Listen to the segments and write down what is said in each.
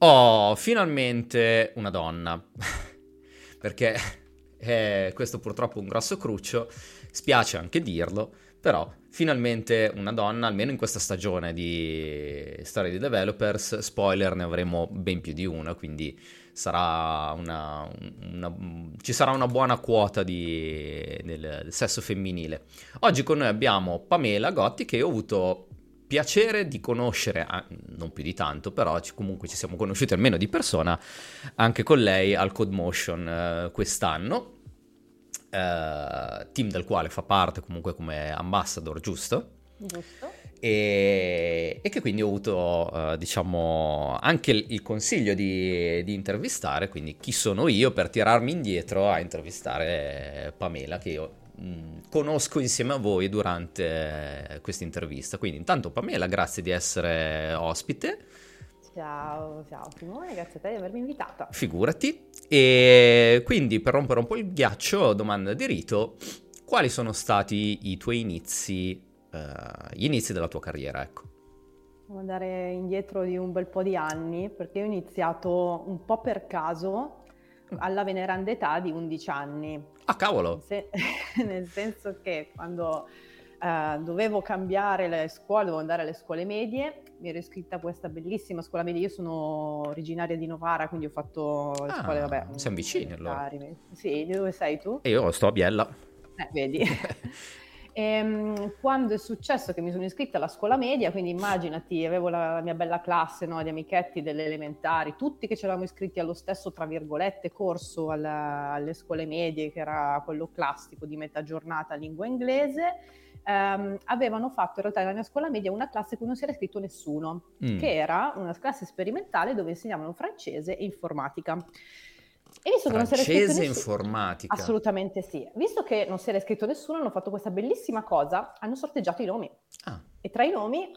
Oh, finalmente una donna. Perché eh, questo purtroppo è un grosso cruccio, spiace anche dirlo, però finalmente una donna, almeno in questa stagione di storia di developers, spoiler ne avremo ben più di una, quindi sarà una, una, ci sarà una buona quota di, del, del sesso femminile. Oggi con noi abbiamo Pamela Gotti che ho avuto piacere di conoscere, non più di tanto, però comunque ci siamo conosciuti almeno di persona, anche con lei al Code Motion eh, quest'anno, eh, team del quale fa parte comunque come ambassador, giusto? Giusto. E, e che quindi ho avuto, eh, diciamo, anche il, il consiglio di, di, intervistare, quindi chi sono io per tirarmi indietro a intervistare Pamela, che io conosco insieme a voi durante questa intervista. Quindi intanto Pamela, grazie di essere ospite. Ciao, ciao Simone, grazie a te di avermi invitata. Figurati. E quindi per rompere un po' il ghiaccio, domanda di rito, quali sono stati i tuoi inizi, uh, gli inizi della tua carriera, ecco? Devo andare indietro di un bel po' di anni perché ho iniziato un po' per caso alla veneranda età di 11 anni. Ah, cavolo! Se, nel senso che quando uh, dovevo cambiare le scuole, dovevo andare alle scuole medie, mi ero iscritta a questa bellissima scuola media. Io sono originaria di Novara, quindi ho fatto le ah, scuole, vabbè. Siamo vicini allora. Sì, di dove sei tu? E io sto a Biella. Eh, vedi. E, ehm, quando è successo che mi sono iscritta alla scuola media, quindi immaginati, avevo la, la mia bella classe no, di amichetti delle elementari, tutti che ci eravamo iscritti allo stesso, tra virgolette, corso alla, alle scuole medie, che era quello classico di metà giornata lingua inglese, ehm, avevano fatto in realtà nella mia scuola media una classe cui non si era iscritto nessuno, mm. che era una classe sperimentale dove insegnavano francese e informatica. E visto che non si era scritto nessuno, informatica. Assolutamente sì. Visto che non si era scritto nessuno, hanno fatto questa bellissima cosa, hanno sorteggiato i nomi. Ah. E tra i nomi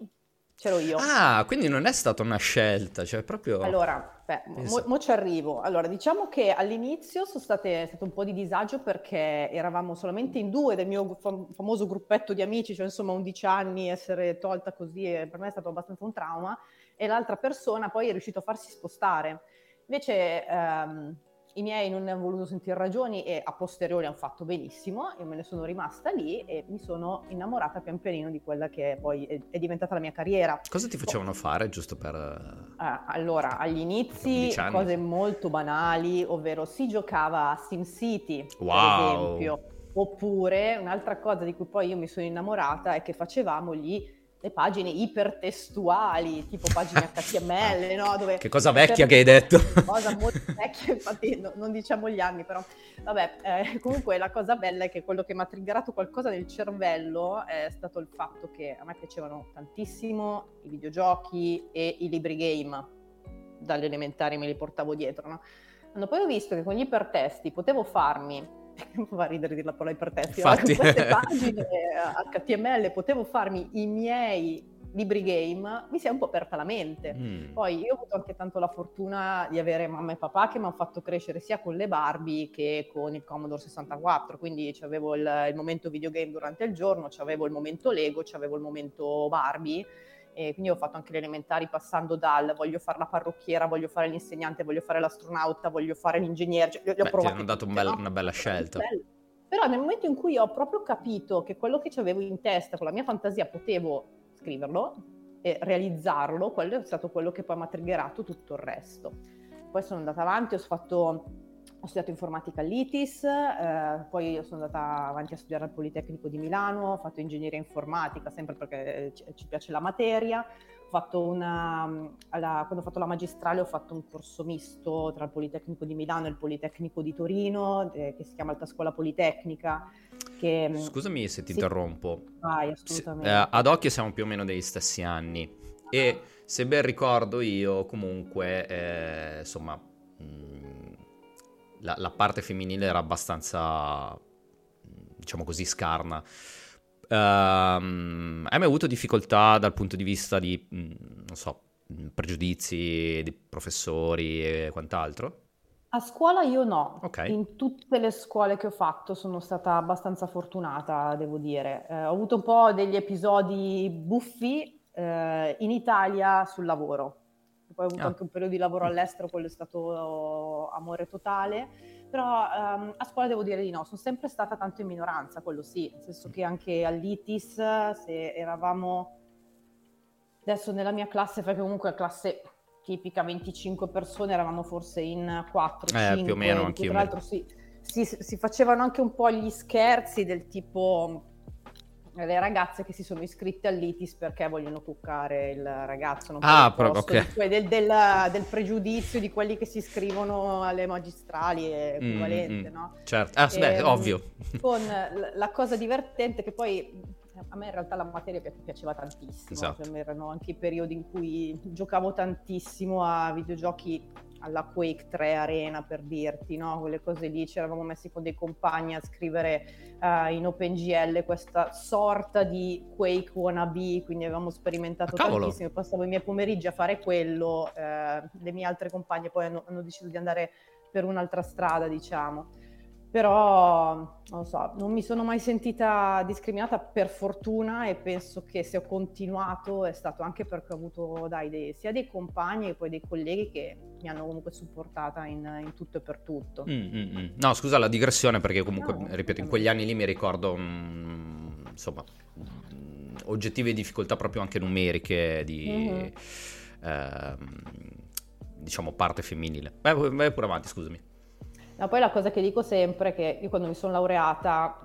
c'ero io. Ah, quindi non è stata una scelta, cioè proprio... Allora, beh, mo, mo, ci arrivo. Allora, diciamo che all'inizio sono state, stato un po' di disagio perché eravamo solamente in due del mio fam- famoso gruppetto di amici, cioè insomma 11 anni, essere tolta così, per me è stato abbastanza un trauma, e l'altra persona poi è riuscito a farsi spostare. Invece... Ehm, i miei non ne hanno voluto sentire ragioni e a posteriori hanno fatto benissimo, io me ne sono rimasta lì e mi sono innamorata pian pianino di quella che poi è, è diventata la mia carriera. Cosa ti facevano fare giusto per... Uh, allora, agli inizi cose molto banali, ovvero si giocava a SimCity, wow. per esempio, oppure un'altra cosa di cui poi io mi sono innamorata è che facevamo gli le pagine ipertestuali, tipo pagine HTML, no? Dove che cosa vecchia che hai detto? Cosa molto vecchia, infatti no, non diciamo gli anni, però vabbè, eh, comunque la cosa bella è che quello che mi ha triggerato qualcosa nel cervello è stato il fatto che a me piacevano tantissimo i videogiochi e i libri game, dalle elementari me li portavo dietro, no? Quando poi ho visto che con gli ipertesti potevo farmi fa ridere dire la parola ipertesti, con queste pagine HTML potevo farmi i miei libri game, mi si è un po' aperta la mente. Mm. Poi io ho avuto anche tanto la fortuna di avere mamma e papà che mi hanno fatto crescere sia con le Barbie che con il Commodore 64, quindi avevo il, il momento videogame durante il giorno, avevo il momento Lego, avevo il momento Barbie e quindi ho fatto anche le elementari passando dal voglio fare la parrucchiera, voglio fare l'insegnante, voglio fare l'astronauta, voglio fare l'ingegnere. Cioè, li ho Beh, ti hanno dato un bel, no? una bella scelta. Però nel momento in cui ho proprio capito che quello che avevo in testa, con la mia fantasia, potevo scriverlo e realizzarlo, quello è stato quello che poi mi ha triggerato tutto il resto. Poi sono andata avanti, ho fatto ho studiato informatica all'ITIS, eh, poi sono andata avanti a studiare al Politecnico di Milano, ho fatto ingegneria informatica sempre perché ci, ci piace la materia. Ho fatto una, alla, quando ho fatto la magistrale ho fatto un corso misto tra il Politecnico di Milano e il Politecnico di Torino, eh, che si chiama Alta Scuola Politecnica. Che, mm, Scusami se ti sì. interrompo. Vai, assolutamente. Se, eh, ad occhio siamo più o meno degli stessi anni. Ah. E se ben ricordo io, comunque, eh, insomma... Mh, mm, la, la parte femminile era abbastanza, diciamo così, scarna. Um, hai mai avuto difficoltà dal punto di vista di, non so, pregiudizi di professori e quant'altro? A scuola io no. Okay. In tutte le scuole che ho fatto sono stata abbastanza fortunata, devo dire. Eh, ho avuto un po' degli episodi buffi eh, in Italia sul lavoro poi ho avuto ah. anche un periodo di lavoro all'estero, quello è stato amore totale, però um, a scuola devo dire di no, sono sempre stata tanto in minoranza, quello sì, nel senso che anche all'ITIS, se eravamo adesso nella mia classe, perché comunque classe tipica 25 persone, eravamo forse in 4, eh, 5, più o meno anche Tra l'altro si, si, si facevano anche un po' gli scherzi del tipo le ragazze che si sono iscritte all'ITIS perché vogliono cuccare il ragazzo. Non ah, proprio, ok. Del, del, del, pregiudizio di quelli che si iscrivono alle magistrali è mm, equivalente, mm, no? Certo, ah, beh, ehm, ovvio. Con la cosa divertente che poi a me in realtà la materia piaceva tantissimo, esatto. cioè, erano anche i periodi in cui giocavo tantissimo a videogiochi alla Quake 3 Arena per dirti, no? quelle cose lì, ci eravamo messi con dei compagni a scrivere uh, in OpenGL questa sorta di Quake wannabe, quindi avevamo sperimentato ah, tantissimo, passavo i miei pomeriggi a fare quello, uh, le mie altre compagne poi hanno, hanno deciso di andare per un'altra strada, diciamo però non so, non mi sono mai sentita discriminata per fortuna e penso che se ho continuato è stato anche perché ho avuto dai, dei, sia dei compagni che poi dei colleghi che mi hanno comunque supportata in, in tutto e per tutto. Mm, mm, mm. No, scusa la digressione perché comunque, no, ripeto, in quegli anni lì mi ricordo, mm, insomma, mm, oggettive difficoltà proprio anche numeriche di... Mm-hmm. Ehm, diciamo parte femminile. Vai, vai pure avanti, scusami. Ma poi la cosa che dico sempre è che io quando mi sono laureata,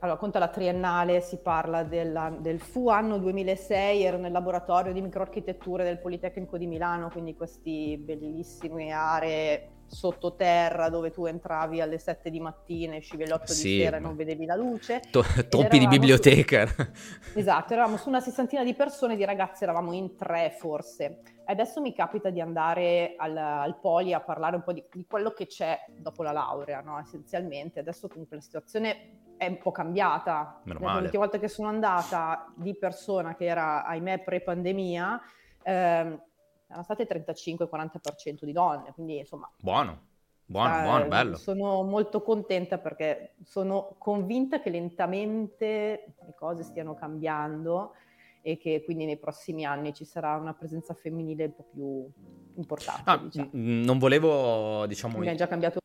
allora conta la triennale, si parla della, del FU anno 2006, ero nel laboratorio di microarchitetture del Politecnico di Milano, quindi queste bellissime aree sottoterra dove tu entravi alle 7 di mattina e uscivi alle 8 sì, di sera e non vedevi la luce. To- toppi di biblioteca. Su... esatto, eravamo su una sessantina di persone, di ragazze eravamo in tre forse. Adesso mi capita di andare al, al Poli a parlare un po' di, di, quello che c'è dopo la laurea, no? essenzialmente. Adesso comunque la situazione è un po' cambiata. Male. L'ultima volta che sono andata di persona che era, ahimè, pre-pandemia, ehm, erano state 35-40% di donne, quindi insomma... Buono, buono, eh, buono, bello. Sono molto contenta perché sono convinta che lentamente le cose stiano cambiando e che quindi nei prossimi anni ci sarà una presenza femminile un po' più importante. Ah, diciamo. Non volevo, diciamo... Mi hai già cambiato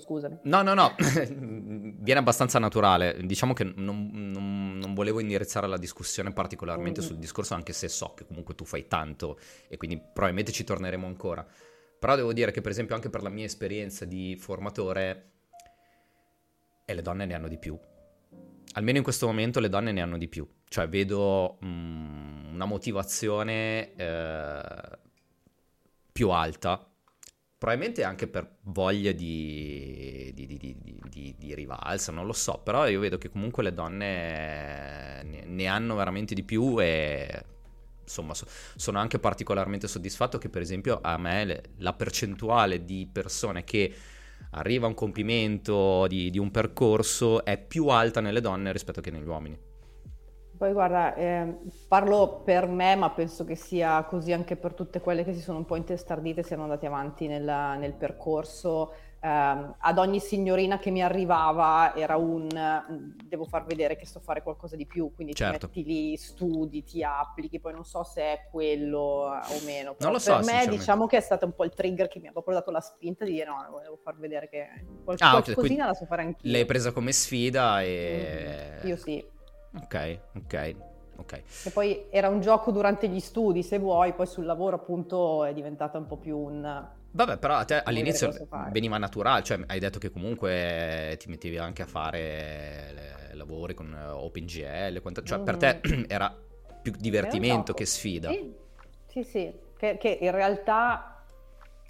scusami. No, no, no, viene abbastanza naturale. Diciamo che non, non, non volevo indirizzare la discussione particolarmente mm. sul discorso, anche se so che comunque tu fai tanto e quindi probabilmente ci torneremo ancora. Però devo dire che per esempio anche per la mia esperienza di formatore, e le donne ne hanno di più. Almeno in questo momento le donne ne hanno di più. Cioè vedo mm, una motivazione eh, più alta probabilmente anche per voglia di, di, di, di, rivalsa, non lo so, però io vedo che comunque le donne ne, ne hanno veramente di più e insomma so, sono anche particolarmente soddisfatto che per esempio a me le, la percentuale di persone che arriva a un compimento di, un percorso è più alta nelle donne rispetto che negli uomini. Poi guarda, eh, parlo per me, ma penso che sia così anche per tutte quelle che si sono un po' intestardite e siano andate avanti nella, nel percorso. Eh, ad ogni signorina che mi arrivava era un devo far vedere che sto fare qualcosa di più, quindi certo. ti metti lì, studi, ti applichi, poi non so se è quello eh, o meno. Però non lo so. Per me diciamo che è stato un po' il trigger che mi ha proprio dato la spinta di dire no, volevo far vedere che qualc- ah, qualcosina la so fare anch'io. L'hai presa come sfida e... Mm, io sì. Ok, ok. ok. E poi era un gioco durante gli studi, se vuoi, poi sul lavoro appunto è diventata un po' più un... Vabbè, però a te all'inizio veniva naturale, cioè hai detto che comunque ti mettevi anche a fare lavori con OpenGL, quanto... cioè mm-hmm. per te mm. era più divertimento che sfida. Sì, sì, sì. Che, che in realtà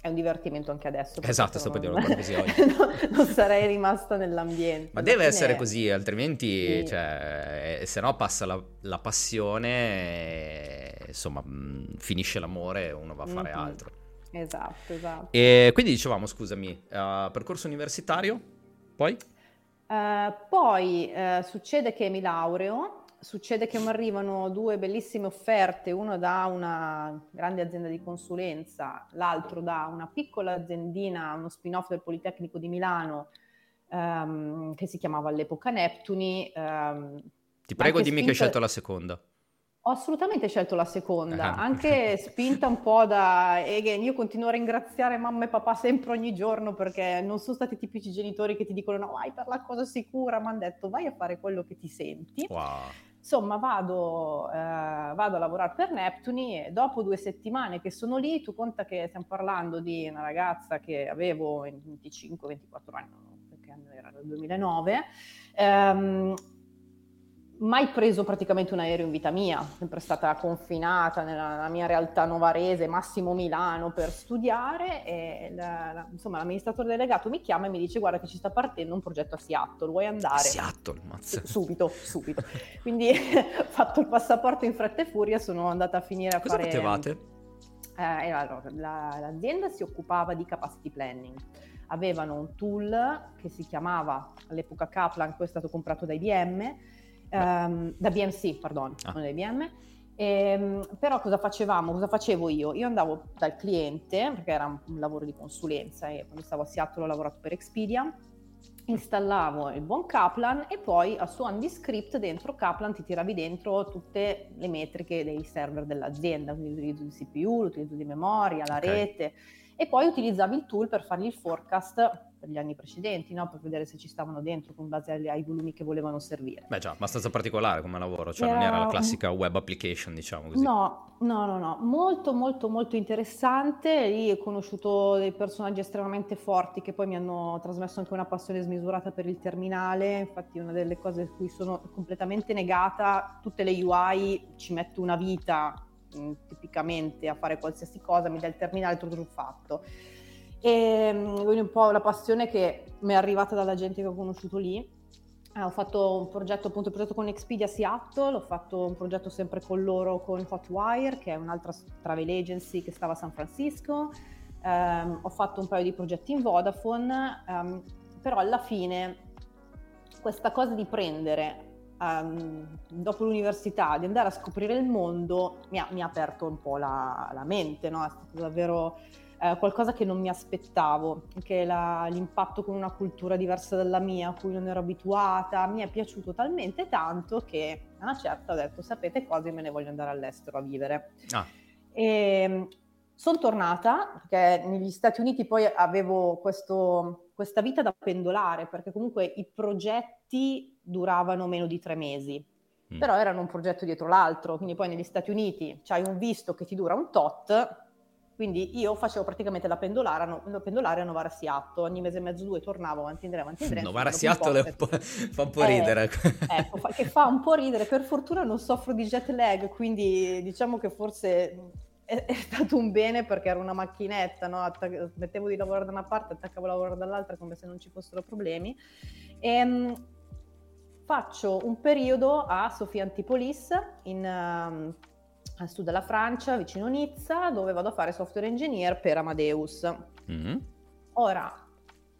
è un divertimento anche adesso. Esatto, sto per dire una cosa così oggi. no, non sarei rimasta nell'ambiente. Ma deve essere così, altrimenti, sì. cioè, eh, se no passa la, la passione, e, insomma, mh, finisce l'amore e uno va a fare mm-hmm. altro. Esatto, esatto. E quindi dicevamo, scusami, uh, percorso universitario, poi? Uh, poi uh, succede che mi laureo succede che mi arrivano due bellissime offerte, uno da una grande azienda di consulenza, l'altro da una piccola aziendina, uno spin-off del Politecnico di Milano, um, che si chiamava all'epoca Neptuni. Um, Ti prego dimmi spinto... che hai scelto la seconda. Ho assolutamente scelto la seconda, ah. anche spinta un po' da... Again, io continuo a ringraziare mamma e papà sempre ogni giorno perché non sono stati tipici genitori che ti dicono no, vai per la cosa sicura, mi hanno detto vai a fare quello che ti senti. Wow. Insomma, vado, eh, vado, a lavorare per Neptuni e dopo due settimane che sono lì, tu conta che stiamo parlando di una ragazza che avevo 25-24 anni, perché era nel 2009, ehm, mai preso praticamente un aereo in vita mia, sempre stata confinata nella, mia realtà novarese, Massimo Milano per studiare e la, la, insomma l'amministratore delegato mi chiama e mi dice guarda che ci sta partendo un progetto a Seattle, vuoi andare? Seattle, mazza. Subito, subito. Quindi ho fatto il passaporto in fretta e furia, sono andata a finire a Cosa fare... Cosa potevate? Eh, allora, la, l'azienda si occupava di capacity planning avevano un tool che si chiamava all'epoca Kaplan, poi è stato comprato da IBM, um, da BMC, pardon, ah. non da IBM. Ehm, però cosa facevamo? Cosa facevo io? Io andavo dal cliente, perché era un lavoro di consulenza e quando stavo a Seattle ho lavorato per Expedia, installavo il buon Kaplan e poi a suon di script dentro Kaplan ti tiravi dentro tutte le metriche dei server dell'azienda, quindi l'utilizzo di CPU, l'utilizzo di memoria, la okay. rete e poi utilizzavi il tool per fargli il forecast per gli anni precedenti, no? per vedere se ci stavano dentro con base ai, ai, volumi che volevano servire. Beh già, abbastanza particolare come lavoro, cioè era... non era la classica web application, diciamo così. No, no, no, no, molto molto molto interessante, lì ho conosciuto dei personaggi estremamente forti che poi mi hanno trasmesso anche una passione smisurata per il terminale, infatti una delle cose a cui sono completamente negata, tutte le UI ci metto una vita mm, tipicamente a fare qualsiasi cosa, mi dà il terminale tutto fatto e mm, quindi un po' la passione che mi è arrivata dalla gente che ho conosciuto lì. Eh, ho fatto un progetto, appunto, un progetto con Expedia Seattle, ho fatto un progetto sempre con loro con Hotwire, che è un'altra travel agency che stava a San Francisco. Eh, ho fatto un paio di progetti in Vodafone, ehm, però alla fine questa cosa di prendere Um, dopo l'università, di andare a scoprire il mondo, mi ha, mi ha aperto un po' la, la mente, no? è stato davvero eh, qualcosa che non mi aspettavo, che la, l'impatto con una cultura diversa dalla mia, a cui non ero abituata, mi è piaciuto talmente tanto che a una certa ho detto, sapete cosa, io me ne voglio andare all'estero a vivere. Ah. E sono tornata, perché negli Stati Uniti poi avevo questo, questa vita da pendolare, perché comunque i progetti duravano meno di tre mesi. Mm. Però erano un progetto dietro l'altro, quindi poi negli Stati Uniti c'hai un visto che ti dura un tot, quindi io facevo praticamente la pendolare, no, la pendolare a Novara Siatto, ogni mese e mezzo, due tornavo avanti e indietro, avanti e indietro. Novara Siatto fa un po' ridere. Eh, ecco, fa, che fa un po' ridere. Per fortuna non soffro di jet lag, quindi diciamo che forse è, è stato un bene perché era una macchinetta, no? Attac- mettevo di lavorare da una parte, attaccavo a lavorare dall'altra come se non ci fossero problemi. E, ehm, faccio un periodo a Sofia Antipolis in... Um, a sud della Francia, vicino Nizza, dove vado a fare software engineer per Amadeus. Mm-hmm. Ora,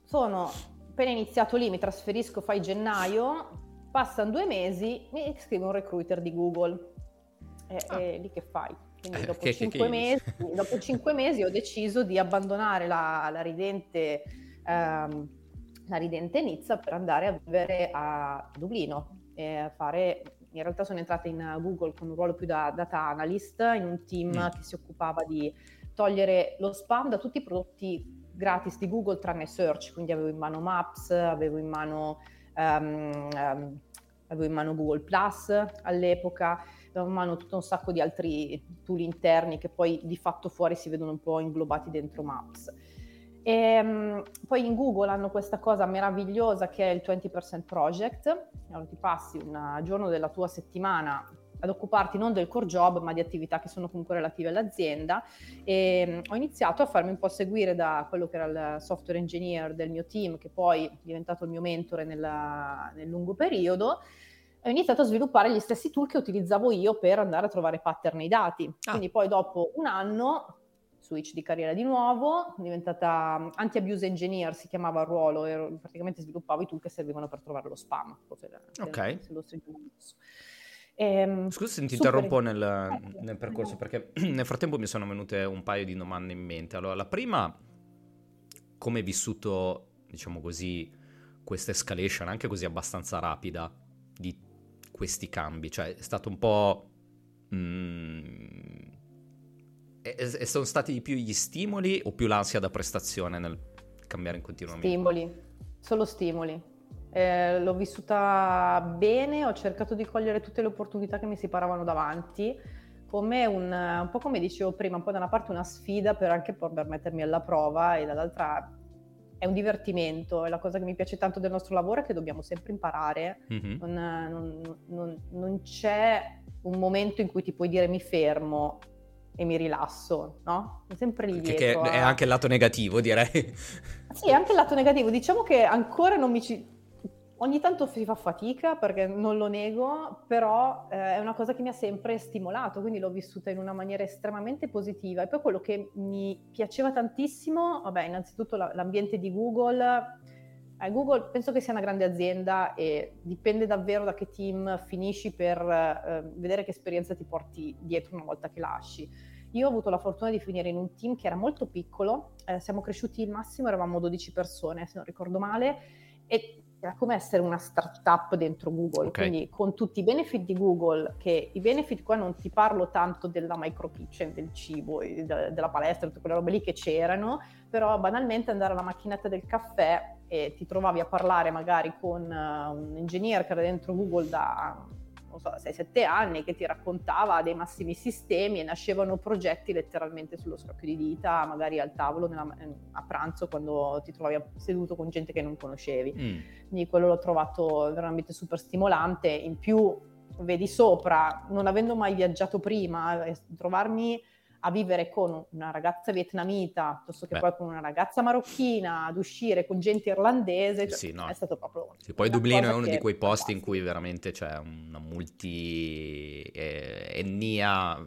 sono appena iniziato lì, mi trasferisco, fai gennaio, passano due mesi, mi scrive un recruiter di Google. E, ah. e lì che fai? Quindi eh, dopo, che, cinque che, mesi, dopo, cinque mesi, ho deciso di abbandonare la, la ridente... Um, la ridente Nizza per andare a vivere a Dublino e a fare in realtà sono entrata in Google con un ruolo più da data analyst in un team mm. che si occupava di togliere lo spam da tutti i prodotti gratis di Google tranne search, quindi avevo in mano Maps, avevo in mano, um, um, avevo in mano Google Plus all'epoca, avevo in mano tutto un sacco di altri tool interni che poi di fatto fuori si vedono un po' inglobati dentro Maps. E, ehm, poi in Google hanno questa cosa meravigliosa che è il 20% project, allora ti passi un giorno della tua settimana ad occuparti non del core job ma di attività che sono comunque relative all'azienda e ehm, ho iniziato a farmi un po' seguire da quello che era il software engineer del mio team che poi è diventato il mio mentore nella, nel lungo periodo ho iniziato a sviluppare gli stessi tool che utilizzavo io per andare a trovare pattern nei dati. Ah. Quindi poi dopo un anno switch di carriera di nuovo, diventata mm, anti-abuse engineer, si chiamava il ruolo, ero, praticamente sviluppavo i tool che servivano per trovare lo spam. ok. Ehm, Scusa se ti interrompo nel, eh, nel, percorso perché nel frattempo mi sono venute un paio di domande in mente. Allora, la prima, come hai vissuto, diciamo così, questa escalation anche così abbastanza rapida di questi cambi? Cioè, è stato un po' mm, e, e sono stati di più gli stimoli o più l'ansia da prestazione nel cambiare in continuamente? Stimoli, solo stimoli. Eh, l'ho vissuta bene, ho cercato di cogliere tutte le opportunità che mi si paravano davanti, come un, un po' come dicevo prima, un po' da una parte una sfida per anche per mettermi alla prova e dall'altra è un divertimento, è la cosa che mi piace tanto del nostro lavoro è che dobbiamo sempre imparare, mm-hmm. non, non, non, non c'è un momento in cui ti puoi dire mi fermo e mi rilasso, no? È sempre lì dietro. Che è anche il lato negativo, direi. Sì, è anche il lato negativo. Diciamo che ancora non mi ci... Ogni tanto si fa fatica perché non lo nego, però eh, è una cosa che mi ha sempre stimolato, quindi l'ho vissuta in una maniera estremamente positiva. E poi quello che mi piaceva tantissimo, vabbè, innanzitutto la, l'ambiente di Google. Eh, Google penso che sia una grande azienda e dipende davvero da che team finisci per eh, vedere che esperienza ti porti dietro una volta che lasci. Io ho avuto la fortuna di finire in un team che era molto piccolo, eh, siamo cresciuti il massimo, eravamo 12 persone se non ricordo male, e era come essere una startup dentro Google, okay. quindi con tutti i benefit di Google, che i benefit qua non ti parlo tanto della micro kitchen, del cibo, della palestra, tutte quelle robe lì che c'erano, però banalmente andare alla macchinetta del caffè e ti trovavi a parlare magari con uh, un ingegnere che era dentro Google da non so, 6-7 anni che ti raccontava dei massimi sistemi e nascevano progetti letteralmente sullo scocchio di dita, magari al tavolo nella, a pranzo quando ti trovavi seduto con gente che non conoscevi. Mm. Quindi quello l'ho trovato veramente super stimolante. In più vedi sopra, non avendo mai viaggiato prima, eh, trovarmi a vivere con una ragazza vietnamita piuttosto che Beh. poi con una ragazza marocchina, ad uscire con gente irlandese, cioè, sì, no. è stato proprio... Sì, poi Dublino è uno di quei posti in cui veramente c'è una multi-etnia eh,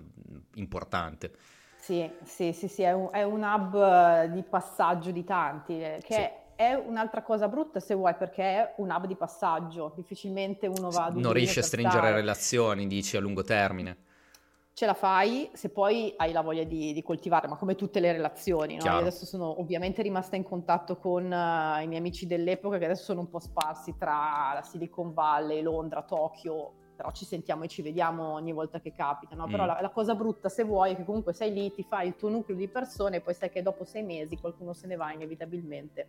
importante. Sì, sì, sì, sì, è un, è un hub di passaggio di tanti, eh, che sì è un'altra cosa brutta se vuoi perché è un hub di passaggio, difficilmente uno va a Non riesce a stringere stare. relazioni, dici, a lungo termine ce la fai se poi hai la voglia di, di coltivare, ma come tutte le relazioni. No? adesso sono ovviamente rimasta in contatto con uh, i miei amici dell'epoca che adesso sono un po' sparsi tra la Silicon Valley, Londra, Tokyo, però ci sentiamo e ci vediamo ogni volta che capita. No? Mm. Però la, la, cosa brutta, se vuoi, è che comunque sei lì, ti fai il tuo nucleo di persone e poi sai che dopo sei mesi qualcuno se ne va inevitabilmente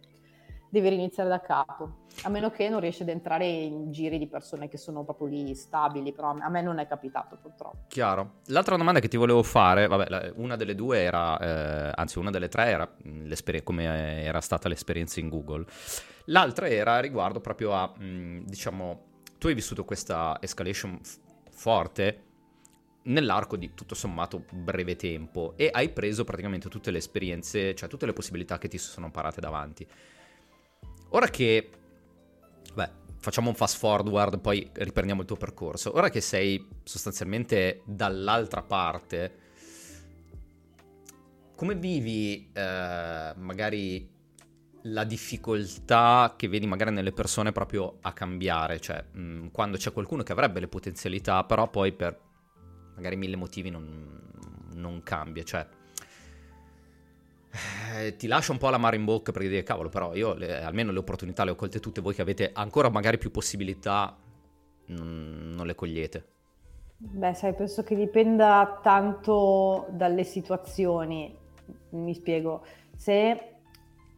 devi riniziare da capo, a meno che non riesci ad entrare in giri di persone che sono proprio lì stabili, però a me non è capitato purtroppo. Chiaro. L'altra domanda che ti volevo fare, vabbè, una delle due era, eh, anzi una delle tre era come era stata l'esperienza in Google, l'altra era riguardo proprio a, mh, diciamo, tu hai vissuto questa escalation f- forte nell'arco di tutto sommato breve tempo e hai preso praticamente tutte le esperienze, cioè tutte le possibilità che ti sono parate davanti. Ora che... Beh, facciamo un fast forward, poi riprendiamo il tuo percorso. Ora che sei sostanzialmente dall'altra parte, come vivi eh, magari la difficoltà che vedi magari nelle persone proprio a cambiare? Cioè, mh, mm, quando c'è qualcuno che avrebbe le potenzialità, però poi per magari mille motivi non, non cambia. Cioè, eh, ti lascia un po' la mare in bocca perché dire cavolo, però io le, almeno le opportunità le ho colte tutte, voi che avete ancora magari più possibilità non, non le cogliete. Beh, sai, penso che dipenda tanto dalle situazioni. Mi spiego. Se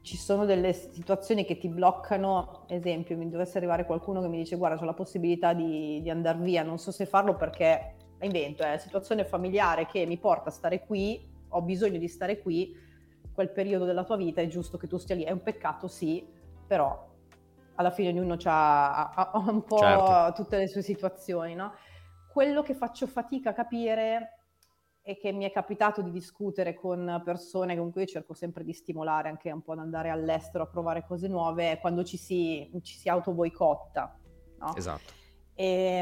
ci sono delle situazioni che ti bloccano, esempio, mi dovesse arrivare qualcuno che mi dice guarda, ho la possibilità di, di andare via, non so se farlo perché invento, è una situazione familiare che mi porta a stare qui, ho bisogno di stare qui, quel periodo della tua vita è giusto che tu stia lì. È un peccato, sì, però alla fine ognuno ha, ha un po' certo. tutte le sue situazioni, no? Quello che faccio fatica a capire e che mi è capitato di discutere con persone con cui cerco sempre di stimolare anche un po' ad andare all'estero a provare cose nuove, è quando ci si, ci si auto-boicotta. No? Esatto. E,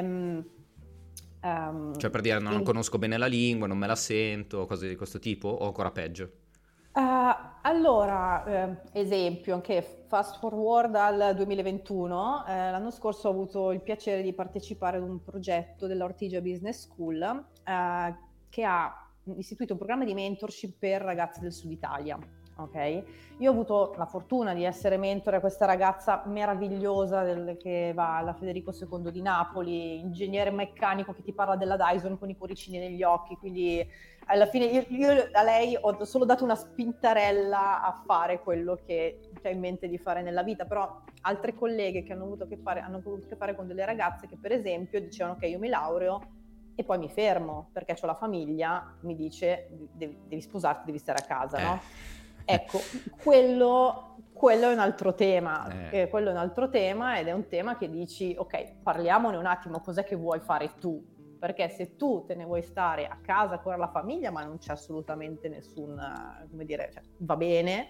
um, cioè per dire non in... conosco bene la lingua, non me la sento, cose di questo tipo, o ancora peggio? Uh, allora, eh, esempio, anche fast forward al 2021, eh, l'anno scorso ho avuto il piacere di partecipare ad un progetto della Ortigia Business School eh, che ha istituito un programma di mentorship per ragazzi del sud Italia. Ok? Io ho avuto la fortuna di essere mentore a questa ragazza meravigliosa del, che va alla Federico II di Napoli, ingegnere meccanico che ti parla della Dyson con i cuoricini negli occhi, quindi alla fine io, io a lei ho solo dato una spintarella a fare quello che ha in mente di fare nella vita, però altre colleghe che hanno avuto a che fare, hanno avuto a che fare con delle ragazze che per esempio dicevano che io mi laureo e poi mi fermo perché ho la famiglia, mi dice devi, devi sposarti, devi stare a casa, no? Eh Ecco, quello, quello, è un altro tema, eh. eh. quello è un altro tema ed è un tema che dici, ok, parliamone un attimo, cos'è che vuoi fare tu? Perché se tu te ne vuoi stare a casa con la famiglia, ma non c'è assolutamente nessun, come dire, cioè, va bene,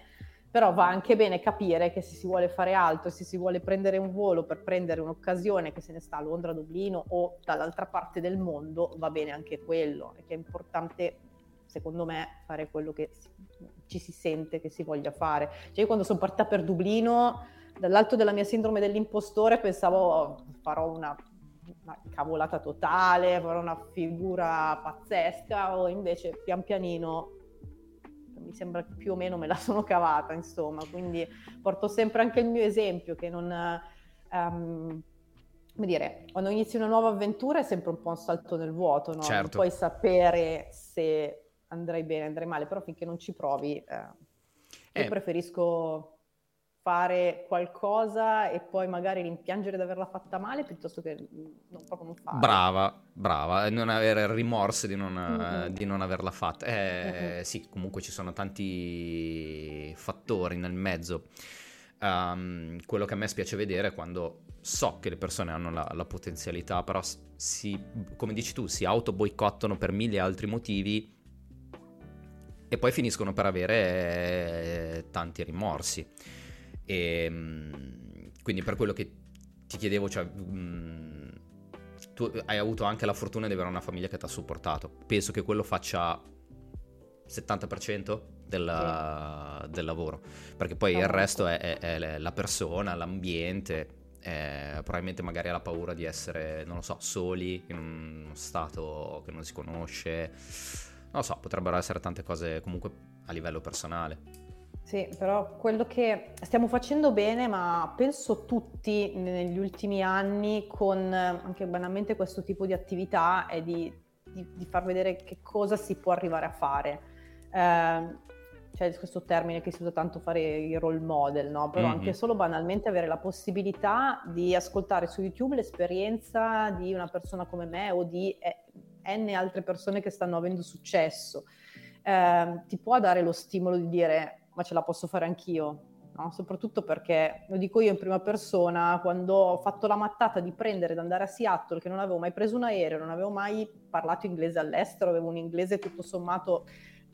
però va anche bene capire che se si vuole fare altro, se si vuole prendere un volo per prendere un'occasione che se ne sta a Londra, Dublino o dall'altra parte del mondo, va bene anche quello, che è importante secondo me, fare quello che ci si sente che si voglia fare. Cioè io quando sono partita per Dublino, dall'alto della mia sindrome dell'impostore, pensavo oh, farò una, una, cavolata totale, farò una figura pazzesca, o invece pian pianino mi sembra che più o meno me la sono cavata, insomma, quindi porto sempre anche il mio esempio che non... Um, come dire, quando inizi una nuova avventura è sempre un po' un salto nel vuoto, no? Certo. Non puoi sapere se andrai bene, andrai male, però finché non ci provi, eh, io eh. preferisco fare qualcosa e poi magari rimpiangere di averla fatta male piuttosto che non, proprio non farla. Brava, brava, non avere rimorso di non, mm-hmm. di non averla fatta. Eh, mm-hmm. Sì, comunque ci sono tanti fattori nel mezzo. Um, quello che a me spiace vedere è quando so che le persone hanno la, la potenzialità, però si, come dici tu, si auto boicottano per mille altri motivi e poi finiscono per avere eh, tanti rimorsi. E, ehm, quindi per quello che ti chiedevo, cioè, mh, mm, tu hai avuto anche la fortuna di avere una famiglia che ti ha supportato. Penso che quello faccia 70% della, sì. del lavoro, perché poi oh, il resto è, è, è, la persona, l'ambiente. Eh, probabilmente magari ha la paura di essere, non lo so, soli in uno stato che non si conosce non lo so, potrebbero essere tante cose comunque a livello personale. Sì, però quello che stiamo facendo bene, ma penso tutti negli ultimi anni con anche banalmente questo tipo di attività, è di, di, di far vedere che cosa si può arrivare a fare. Eh, c'è questo termine che si usa tanto fare i role model, no? Però mm-hmm. anche solo banalmente avere la possibilità di ascoltare su YouTube l'esperienza di una persona come me o di eh, N altre persone che stanno avendo successo, eh, ti può dare lo stimolo di dire ma ce la posso fare anch'io, no? soprattutto perché, lo dico io in prima persona, quando ho fatto la mattata di prendere ed andare a Seattle, che non avevo mai preso un aereo, non avevo mai parlato inglese all'estero, avevo un inglese tutto sommato,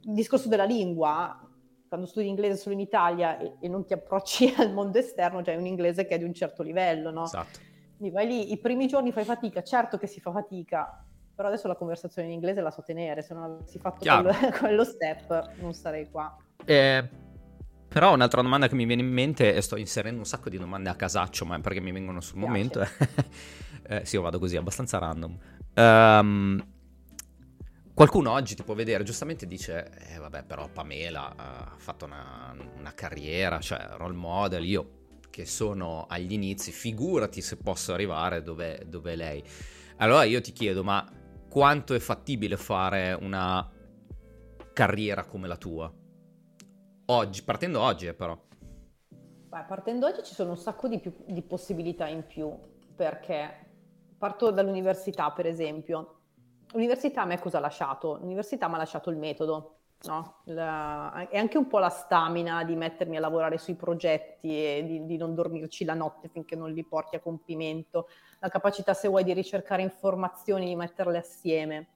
il discorso della lingua, quando studi inglese solo in Italia e, e non ti approcci al mondo esterno, cioè un inglese che è di un certo livello, no? Esatto. Mi vai lì, i primi giorni fai fatica, certo che si fa fatica, però adesso la conversazione in inglese la so tenere, se non avessi fatto quello, quello, step non sarei qua. Eh, però un'altra domanda che mi viene in mente, e sto inserendo un sacco di domande a casaccio, ma perché mi vengono sul Piace. momento, eh, sì, io vado così, abbastanza random. Um, qualcuno oggi ti può vedere, giustamente dice, eh, vabbè, però Pamela ha fatto una, una carriera, cioè role model, io che sono agli inizi, figurati se posso arrivare dove, dove lei. Allora io ti chiedo, ma quanto è fattibile fare una carriera come la tua? Oggi, partendo oggi eh, però. Beh, partendo oggi ci sono un sacco di, più, di possibilità in più, perché parto dall'università per esempio. L'università a me cosa ha lasciato? L'università mi ha lasciato il metodo, no? la, e anche un po' la stamina di mettermi a lavorare sui progetti e di, di, non dormirci la notte finché non li porti a compimento, la capacità se vuoi di ricercare informazioni, di metterle assieme.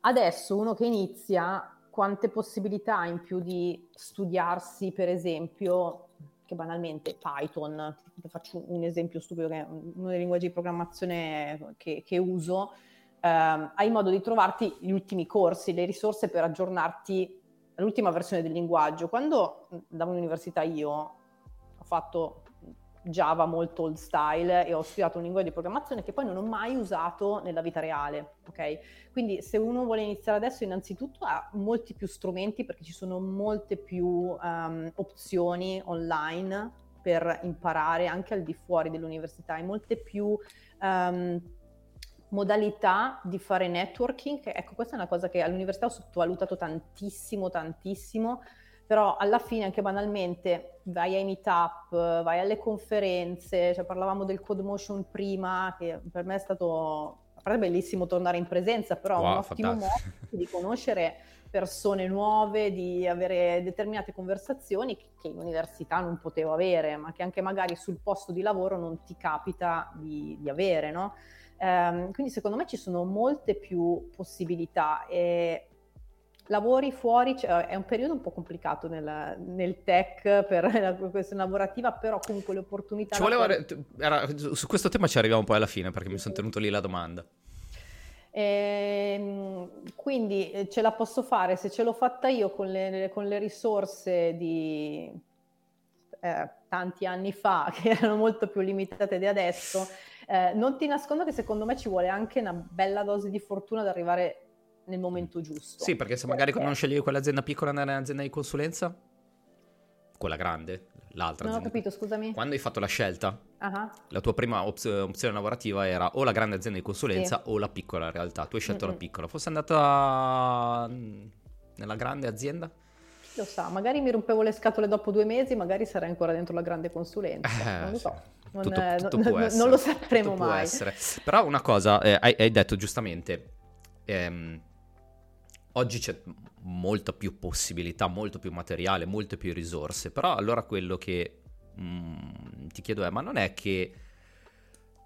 Adesso uno che inizia, quante possibilità ha in più di studiarsi, per esempio, che banalmente Python, faccio un esempio stupido che è uno dei linguaggi di programmazione che, che uso, ehm, hai modo di trovarti gli ultimi corsi, le risorse per aggiornarti all'ultima versione del linguaggio. Quando andavo in università io ho fatto Java molto old style e ho studiato un linguaggio di programmazione che poi non ho mai usato nella vita reale, ok? Quindi se uno vuole iniziare adesso innanzitutto ha molti più strumenti perché ci sono molte più um, opzioni online per imparare anche al di fuori dell'università e molte più um, modalità di fare networking. Ecco, questa è una cosa che all'università ho sottovalutato tantissimo, tantissimo però alla fine anche banalmente vai ai meetup, vai alle conferenze, cioè parlavamo del Code Motion prima, che per me è stato è bellissimo tornare in presenza, però wow, un ottimo modo di conoscere persone nuove, di avere determinate conversazioni che in università non potevo avere, ma che anche magari sul posto di lavoro non ti capita di, di avere, no? Um, quindi secondo me ci sono molte più possibilità e lavori fuori, cioè, è un periodo un po' complicato nel, nel tech per la questione lavorativa, però comunque le opportunità... Ci voleva, era, su questo tema ci arriviamo poi alla fine perché mi sono tenuto lì la domanda. E, ehm, quindi eh, ce la posso fare, se ce l'ho fatta io con le, con le risorse di eh, tanti anni fa, che erano molto più limitate di adesso, eh, non ti nascondo che secondo me ci vuole anche una bella dose di fortuna ad arrivare nel momento giusto. Sì, perché se magari perché... non scegli quell'azienda piccola nell'azienda di consulenza, quella grande, l'altra. Non azienda. ho capito, scusami. Quando hai fatto la scelta, uh-huh. la tua prima op- opzione lavorativa era o la grande azienda di consulenza sì. o la piccola realtà. Tu hai scelto mm-hmm. la piccola. Fosse andata nella grande azienda? Lo sa, magari mi rompevo le scatole dopo due mesi, magari sarei ancora dentro la grande consulenza. Eh, non lo so. Non, tutto, tutto non, non, lo sapremo mai. Però una cosa, eh, hai, hai, detto giustamente, ehm, oggi c'è molta più possibilità, molto più materiale, molte più risorse, però allora quello che mm, ti chiedo è, ma non è che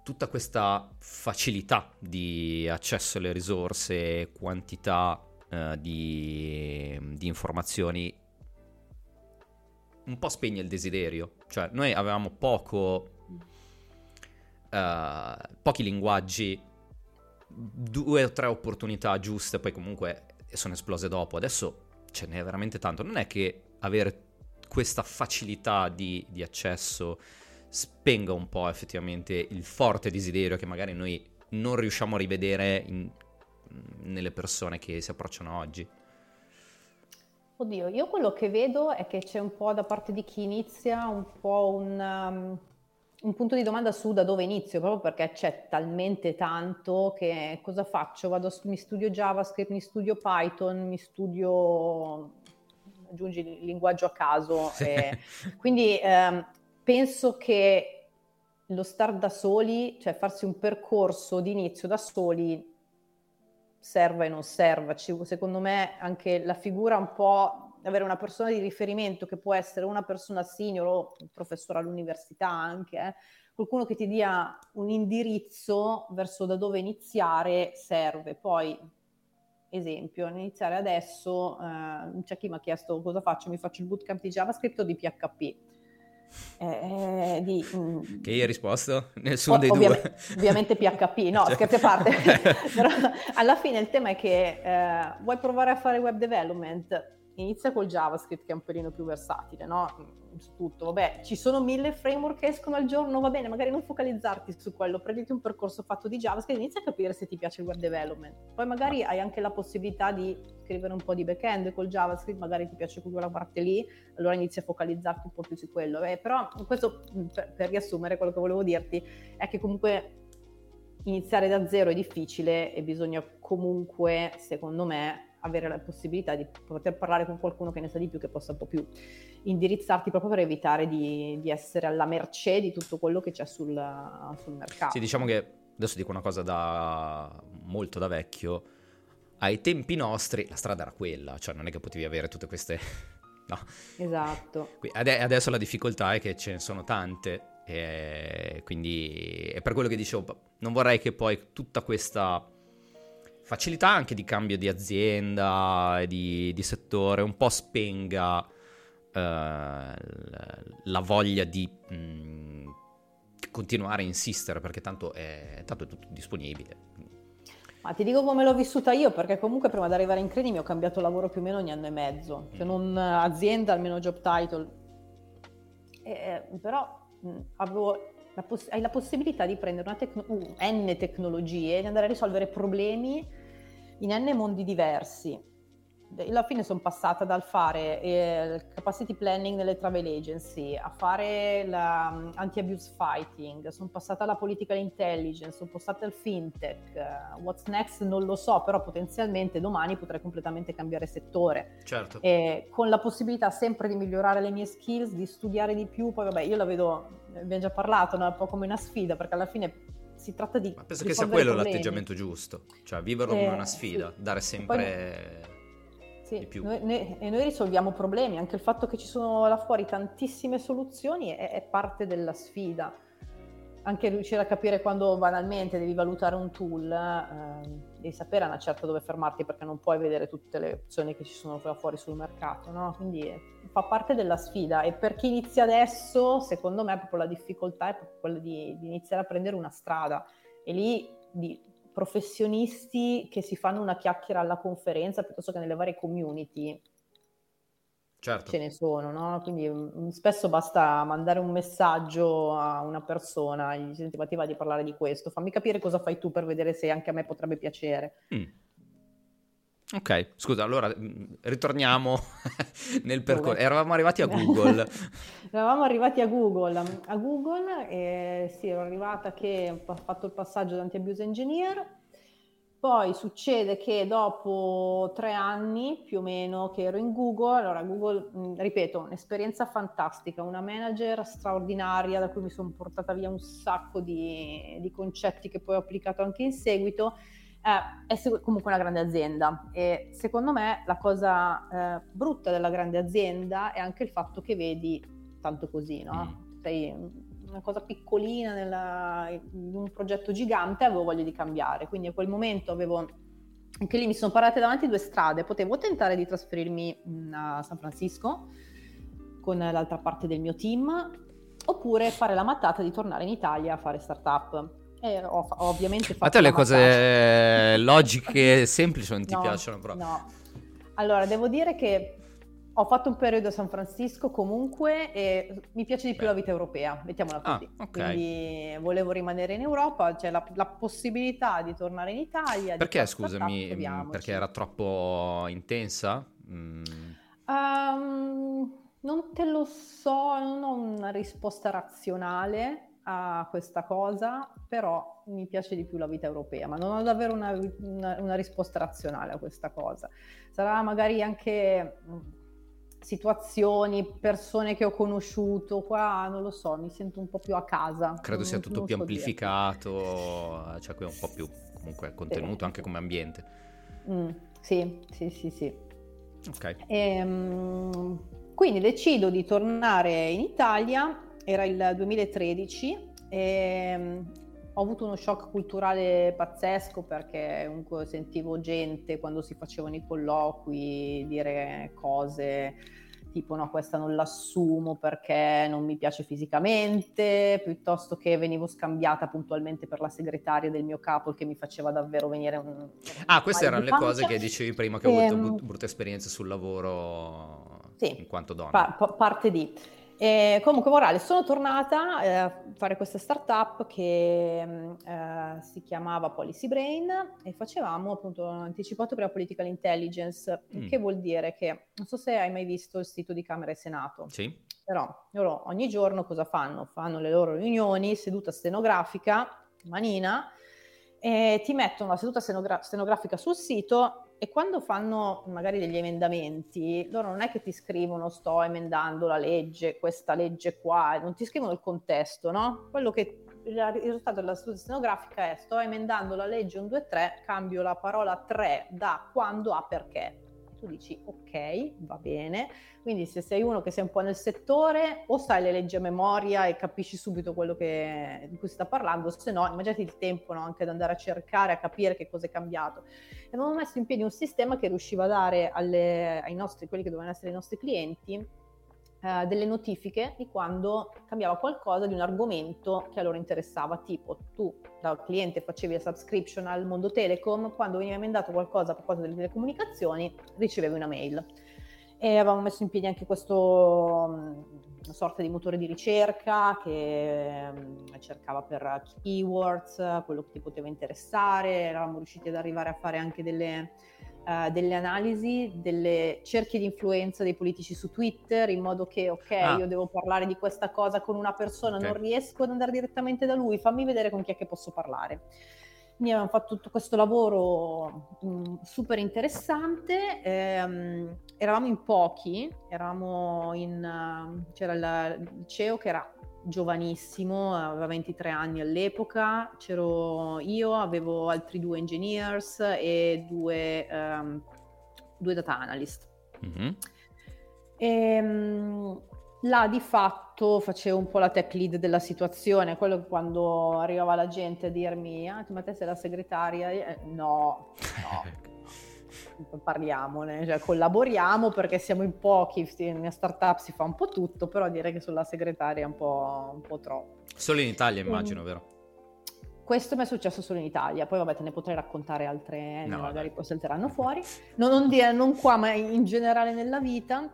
tutta questa facilità di accesso alle risorse, quantità eh, di, di informazioni, un po' spegne il desiderio? Cioè, noi avevamo poco... Uh, pochi linguaggi, due o tre opportunità giuste, poi comunque sono esplose dopo. Adesso ce n'è veramente tanto. Non è che avere questa facilità di, di accesso spenga un po' effettivamente il forte desiderio che magari noi non riusciamo a rivedere in, nelle persone che si approcciano oggi. Oddio, io quello che vedo è che c'è un po' da parte di chi inizia un po' un, um, un punto di domanda su da dove inizio, proprio perché c'è talmente tanto che cosa faccio? Vado, mi studio JavaScript, mi studio Python, mi studio, aggiungi il linguaggio a caso. E, quindi ehm, penso che lo start da soli, cioè farsi un percorso di inizio da soli, serva e non serva. Secondo me anche la figura un po' avere una persona di riferimento che può essere una persona senior o un professore all'università anche, eh, qualcuno che ti dia un indirizzo verso da dove iniziare serve. Poi, esempio, iniziare adesso, eh, c'è chi mi ha chiesto cosa faccio, mi faccio il bootcamp di JavaScript o di PHP. Eh, di, mm, che hai risposto? Nessuno o, dei ovvia- due. Ovviamente PHP, no, cioè... scherzi a parte. Però alla fine il tema è che eh, vuoi provare a fare web development, inizia col JavaScript che è un pelino più versatile, no? Su tutto, vabbè, ci sono mille framework che escono al giorno, va bene, magari non focalizzarti su quello, prenditi un percorso fatto di JavaScript e inizia a capire se ti piace il web development. Poi magari hai anche la possibilità di scrivere un po' di back-end col JavaScript, magari ti piace quella parte lì, allora inizi a focalizzarti un po' più su quello. Eh, però questo, per, per riassumere, quello che volevo dirti è che comunque iniziare da zero è difficile e bisogna comunque, secondo me, avere la possibilità di poter parlare con qualcuno che ne sa di più, che possa un po' più indirizzarti proprio per evitare di, di essere alla mercé di tutto quello che c'è sul, sul, mercato. Sì, diciamo che adesso dico una cosa da molto da vecchio. Ai tempi nostri la strada era quella, cioè non è che potevi avere tutte queste... no. Esatto. Adesso la difficoltà è che ce ne sono tante e quindi è per quello che dicevo, non vorrei che poi tutta questa facilità anche di cambio di azienda e di, di settore un po' spenga uh, la voglia di mh, mm, continuare a insistere perché tanto è, tanto è tutto disponibile. Ma ti dico come l'ho vissuta io, perché comunque prima di arrivare in Credimi ho cambiato lavoro più o meno ogni anno e mezzo, cioè mm. non azienda, almeno job title. E, però mh, avevo la poss- hai la possibilità di prendere una tecno- uh, n tecnologie e andare a risolvere problemi in n mondi diversi alla fine sono passata dal fare eh, il capacity planning nelle travel agency a fare l'anti-abuse fighting, sono passata alla political intelligence, sono passata al fintech, uh, what's next non lo so, però potenzialmente domani potrei completamente cambiare settore. Certo. E con la possibilità sempre di migliorare le mie skills, di studiare di più, poi vabbè io la vedo, abbiamo già parlato, no? un po' come una sfida, perché alla fine si tratta di... Ma penso che sia quello l'atteggiamento giusto, cioè viverlo come una sfida, sì. dare sempre... Poi sì, noi, noi, e noi risolviamo problemi, anche il fatto che ci sono là fuori tantissime soluzioni è, è, parte della sfida. Anche riuscire a capire quando banalmente devi valutare un tool, eh, devi sapere a una certa dove fermarti perché non puoi vedere tutte le opzioni che ci sono fuori sul mercato, no? Quindi fa parte della sfida e per chi inizia adesso, secondo me, proprio la difficoltà è proprio quella di, di iniziare a prendere una strada e lì di professionisti che si fanno una chiacchiera alla conferenza piuttosto che nelle varie community. Certo. Ce ne sono, no? Quindi um, spesso basta mandare un messaggio a una persona, gli senti ma ti va di parlare di questo, fammi capire cosa fai tu per vedere se anche a me potrebbe piacere. Mm. Ok, scusa, allora mm, ritorniamo nel percorso. Eravamo arrivati a Google. Eravamo arrivati a Google. A Google, eh, sì, ero arrivata che ho fatto il passaggio da anti-abuse engineer. Poi succede che dopo tre anni più o meno che ero in Google, allora Google, ripeto, un'esperienza fantastica, una manager straordinaria da cui mi sono portata via un sacco di, di concetti che poi ho applicato anche in seguito eh, è comunque una grande azienda e secondo me la cosa eh, brutta della grande azienda è anche il fatto che vedi tanto così, no? Mm. Sei una cosa piccolina nella, in un progetto gigante avevo voglia di cambiare, quindi a quel momento avevo anche lì mi sono parate davanti due strade, potevo tentare di trasferirmi a San Francisco con l'altra parte del mio team oppure fare la mattata di tornare in Italia a fare startup e ho, ho ovviamente fatto. A te le cose logiche semplici non ti no, piacciono proprio? No. Allora, devo dire che ho fatto un periodo a San Francisco comunque e mi piace di più Beh. la vita europea, mettiamola ah, così. Ah, okay. Quindi volevo rimanere in Europa, c'è la, la possibilità di tornare in Italia. Perché, scusami, mm, perché era troppo intensa? Mm. Um, non te lo so, non ho una risposta razionale a questa cosa, però mi piace di più la vita europea, ma non ho davvero una, una, una risposta razionale a questa cosa. Sarà magari anche situazioni, persone che ho conosciuto, qua non lo so, mi sento un po' più a casa. Credo sia tutto più amplificato, dire. cioè qui è un po' più comunque contenuto sì. anche come ambiente. Mm, sì, sì, sì, sì. Ok. E, um, quindi decido di tornare in Italia era il 2013 e um, ho avuto uno shock culturale pazzesco perché comunque sentivo gente quando si facevano i colloqui dire cose tipo no questa non l'assumo perché non mi piace fisicamente piuttosto che venivo scambiata puntualmente per la segretaria del mio capo che mi faceva davvero venire un ah queste erano le cose che dicevi prima che ho avuto ehm, brutte esperienze sul lavoro sì, in quanto donna. Pa- parte di e comunque, morale, sono tornata eh, a fare questa startup che mm, eh, si chiamava Policy Brain e facevamo appunto anticipato per la political intelligence, mm. che vuol dire che non so se hai mai visto il sito di Camera e Senato. Sì. Però loro ogni giorno cosa fanno? Fanno le loro riunioni, seduta stenografica, manina, e ti mettono la seduta stenogra- stenografica sul sito e quando fanno magari degli emendamenti, loro non è che ti scrivono sto emendando la legge, questa legge qua, non ti scrivono il contesto, no? Quello che il risultato della seduta stenografica è sto emendando la legge 1, 2, 3, cambio la parola 3 da quando a perché tu dici ok, va bene. Quindi se sei uno che sei un po' nel settore, o sai le leggi a memoria e capisci subito quello che, di cui si sta parlando, se no immaginati il tempo no? anche ad andare a cercare, a capire che cosa è cambiato. E abbiamo messo in piedi un sistema che riusciva a dare alle, ai nostri, quelli che dovevano essere i nostri clienti, eh, delle notifiche di quando cambiava qualcosa di un argomento che a loro interessava, tipo tu da cliente facevi la subscription al mondo telecom, quando veniva emendato qualcosa a proposito delle telecomunicazioni ricevevi una mail. E avevamo messo in piedi anche questo, una sorta di motore di ricerca che um, cercava per keywords, quello che ti poteva interessare, eravamo riusciti ad arrivare a fare anche delle, uh, delle analisi, delle cerchie di influenza dei politici su Twitter, in modo che, ok, ah. io devo parlare di questa cosa con una persona, okay. non riesco ad andare direttamente da lui, fammi vedere con chi è che posso parlare. Quindi abbiamo fatto tutto questo lavoro mh, mm, super interessante, ehm, eravamo in pochi, eravamo in, uh, c'era il, il CEO che era giovanissimo, aveva 23 anni all'epoca, c'ero io, avevo altri due engineers e due, um, due data analyst. Mm-hmm. E, um, là di fatto facevo un po' la tech lead della situazione, quello che quando arrivava la gente a dirmi ah ma te sei la segretaria? Eh, no, no. parliamone, cioè collaboriamo perché siamo in pochi, in mia startup si fa un po' tutto, però dire che sono la segretaria è un po', un po troppo. Solo in Italia immagino, um, vero? Questo mi è successo solo in Italia, poi vabbè te ne potrei raccontare altre, no, magari poi salteranno fuori. Non, non, dire, non qua, ma in generale nella vita.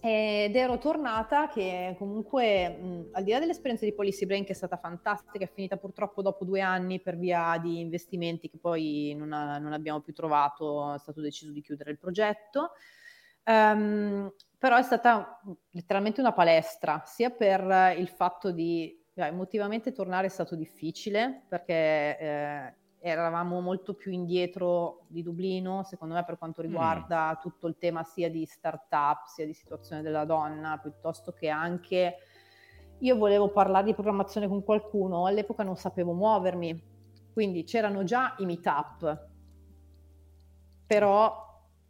Ed ero tornata che comunque, mh, al di là dell'esperienza di Policy Brain che è stata fantastica, è finita purtroppo dopo due anni per via di investimenti che poi non, ha, non abbiamo più trovato, è stato deciso di chiudere il progetto. Um, però è stata letteralmente una palestra, sia per il fatto di, beh, emotivamente tornare è stato difficile perché... Eh, eravamo molto più indietro di Dublino, secondo me, per quanto mm. riguarda mm. tutto il tema sia di startup, sia di situazione della donna, piuttosto che anche io volevo parlare di programmazione con qualcuno, all'epoca non sapevo muovermi, quindi c'erano già i meetup, però